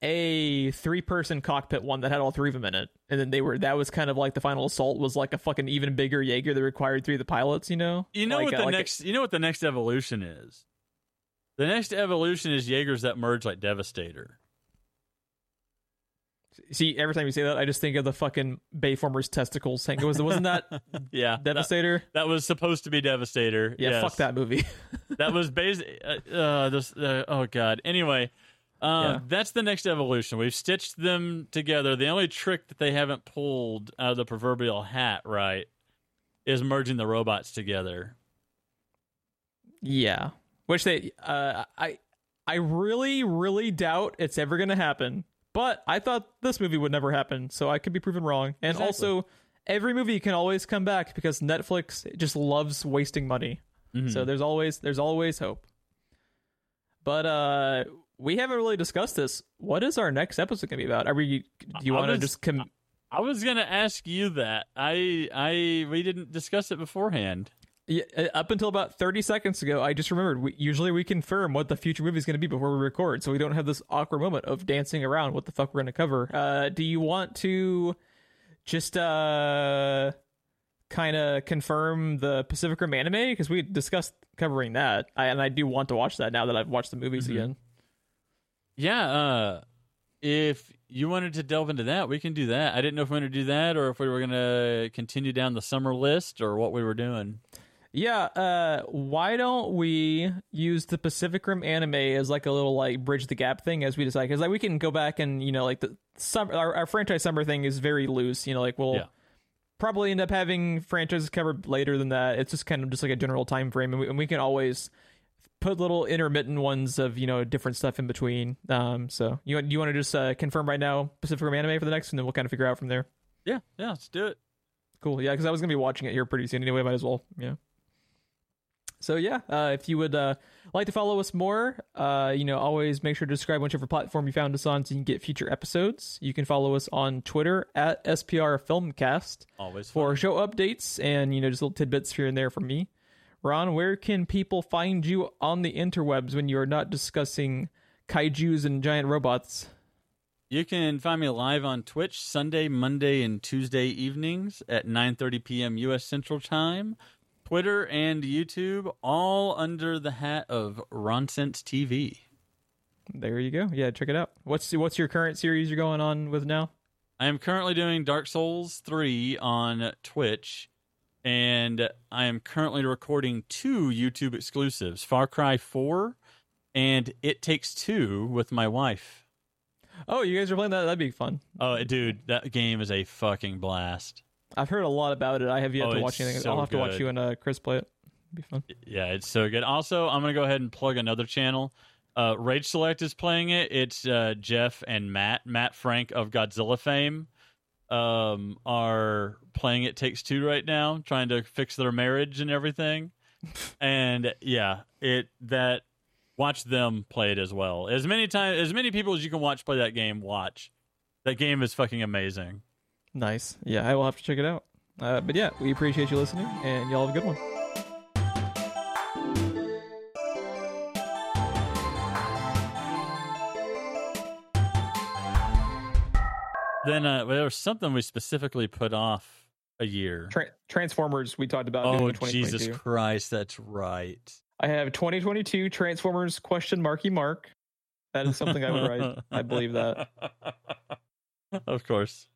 A: a three person cockpit one that had all three of them in it, and then they were that was kind of like the final assault was like a fucking even bigger Jaeger that required three of the pilots. You know,
B: You know
A: Like,
B: what
A: uh,
B: the
A: like-
B: next, you know what the next evolution is. The next evolution is Jaegers that merge like Devastator.
A: See, every time you say that, I just think of the fucking Bayformers testicles. Hank, was wasn't that [LAUGHS]
B: Yeah,
A: Devastator?
B: that was supposed to be Devastator.
A: Yeah,
B: yes.
A: fuck that movie. [LAUGHS]
B: that was basic. Uh, uh, this, uh, oh god. Anyway, uh,
A: Yeah.
B: that's the next evolution. We've stitched them together. The only trick that they haven't pulled out of the proverbial hat, right, is merging the robots together.
A: Yeah, which they, uh, I, I really, really doubt it's ever going to happen. But I thought this movie would never happen, so I could be proven wrong. And
B: Exactly.
A: also, every movie can always come back because Netflix just loves wasting money.
B: Mhm.
A: So there's always there's always hope. But uh, we haven't really discussed this. What is our next episode going to be about? Are we? Do you want to just com-
B: I was gonna ask you that. I I we didn't discuss it beforehand.
A: Yeah, uh, up until about 30 seconds ago, I just remembered. We, usually we confirm what the future movie is going to be before we record, so we don't have this awkward moment of dancing around what the fuck we're going to cover. Uh, do you want to just uh, kind of confirm the Pacific Rim anime? Because we discussed covering that, I, and I do want to watch that now that I've watched the movies
B: Mhm.
A: again.
B: Yeah. Uh, if you wanted to delve into that, we can do that. I didn't know if we were going to do that or if we were gonna continue down the summer list or what we were doing.
A: Yeah, uh, why don't we use the Pacific Rim anime as like a little like bridge the gap thing as we decide? Because like we can go back and you know like the summer our, our franchise summer thing is very loose. You know, like we'll
B: Yeah.
A: probably end up having franchises covered later than that. It's just kind of just like a general time frame, and we, and we can always put little intermittent ones of you know different stuff in between. Um, so you you want to just uh, confirm right now Pacific Rim anime for the next, and then we'll kind of figure out from there.
B: Yeah. Yeah. Let's do it.
A: Cool. Yeah, because I was gonna be watching it here pretty soon anyway. Might as well. Yeah. So yeah, uh, if you would uh, like to follow us more, uh, you know, always make sure to subscribe whichever platform you found us on, so you can get future episodes. You can follow us on Twitter at SPR Filmcast
B: Always
A: for show updates and you know just little tidbits here and there from me. Ron, where can people find you on the interwebs when you are not discussing kaiju's and giant robots?
B: You can find me live on Twitch Sunday, Monday, and Tuesday evenings at 9:30 p.m. U.S. Central Time. Twitter and YouTube, all under the hat of Ronsense TV.
A: There you go. Yeah, check it out. What's what's your current series you're going on with now?
B: I am currently doing Dark Souls 3 on Twitch, and I am currently recording two YouTube exclusives Far Cry 4 and It Takes Two with my wife.
A: Oh, you guys are playing that? That'd be fun.
B: Oh, dude, that game is a fucking blast.
A: I've heard a lot about it. I have yet
B: Oh,
A: to watch anything.
B: so
A: I'll have to watch you and uh, Chris play it. It'd be fun.
B: Yeah, it's so good. Also, I'm going to go ahead and plug another channel. Uh, Rage Select is playing it. It's uh, Jeff and Matt, Matt Frank of Godzilla fame, um, are playing it Takes Two right now, trying to fix their marriage and everything. and yeah, it that watch them play it as well. As many times, as many people as you can watch play that game, watch. That game is fucking amazing.
A: Nice. Yeah, I will have to check it out. Uh, but yeah, we appreciate you listening, and y'all have a good one.
B: Then uh, there was something we specifically put off a year.
A: Tra- Transformers, we talked about.
B: oh Jesus Christ, that's right.
A: I have 2022 Transformers question marky mark. That is something I would write. I believe that. [LAUGHS]
B: Of course.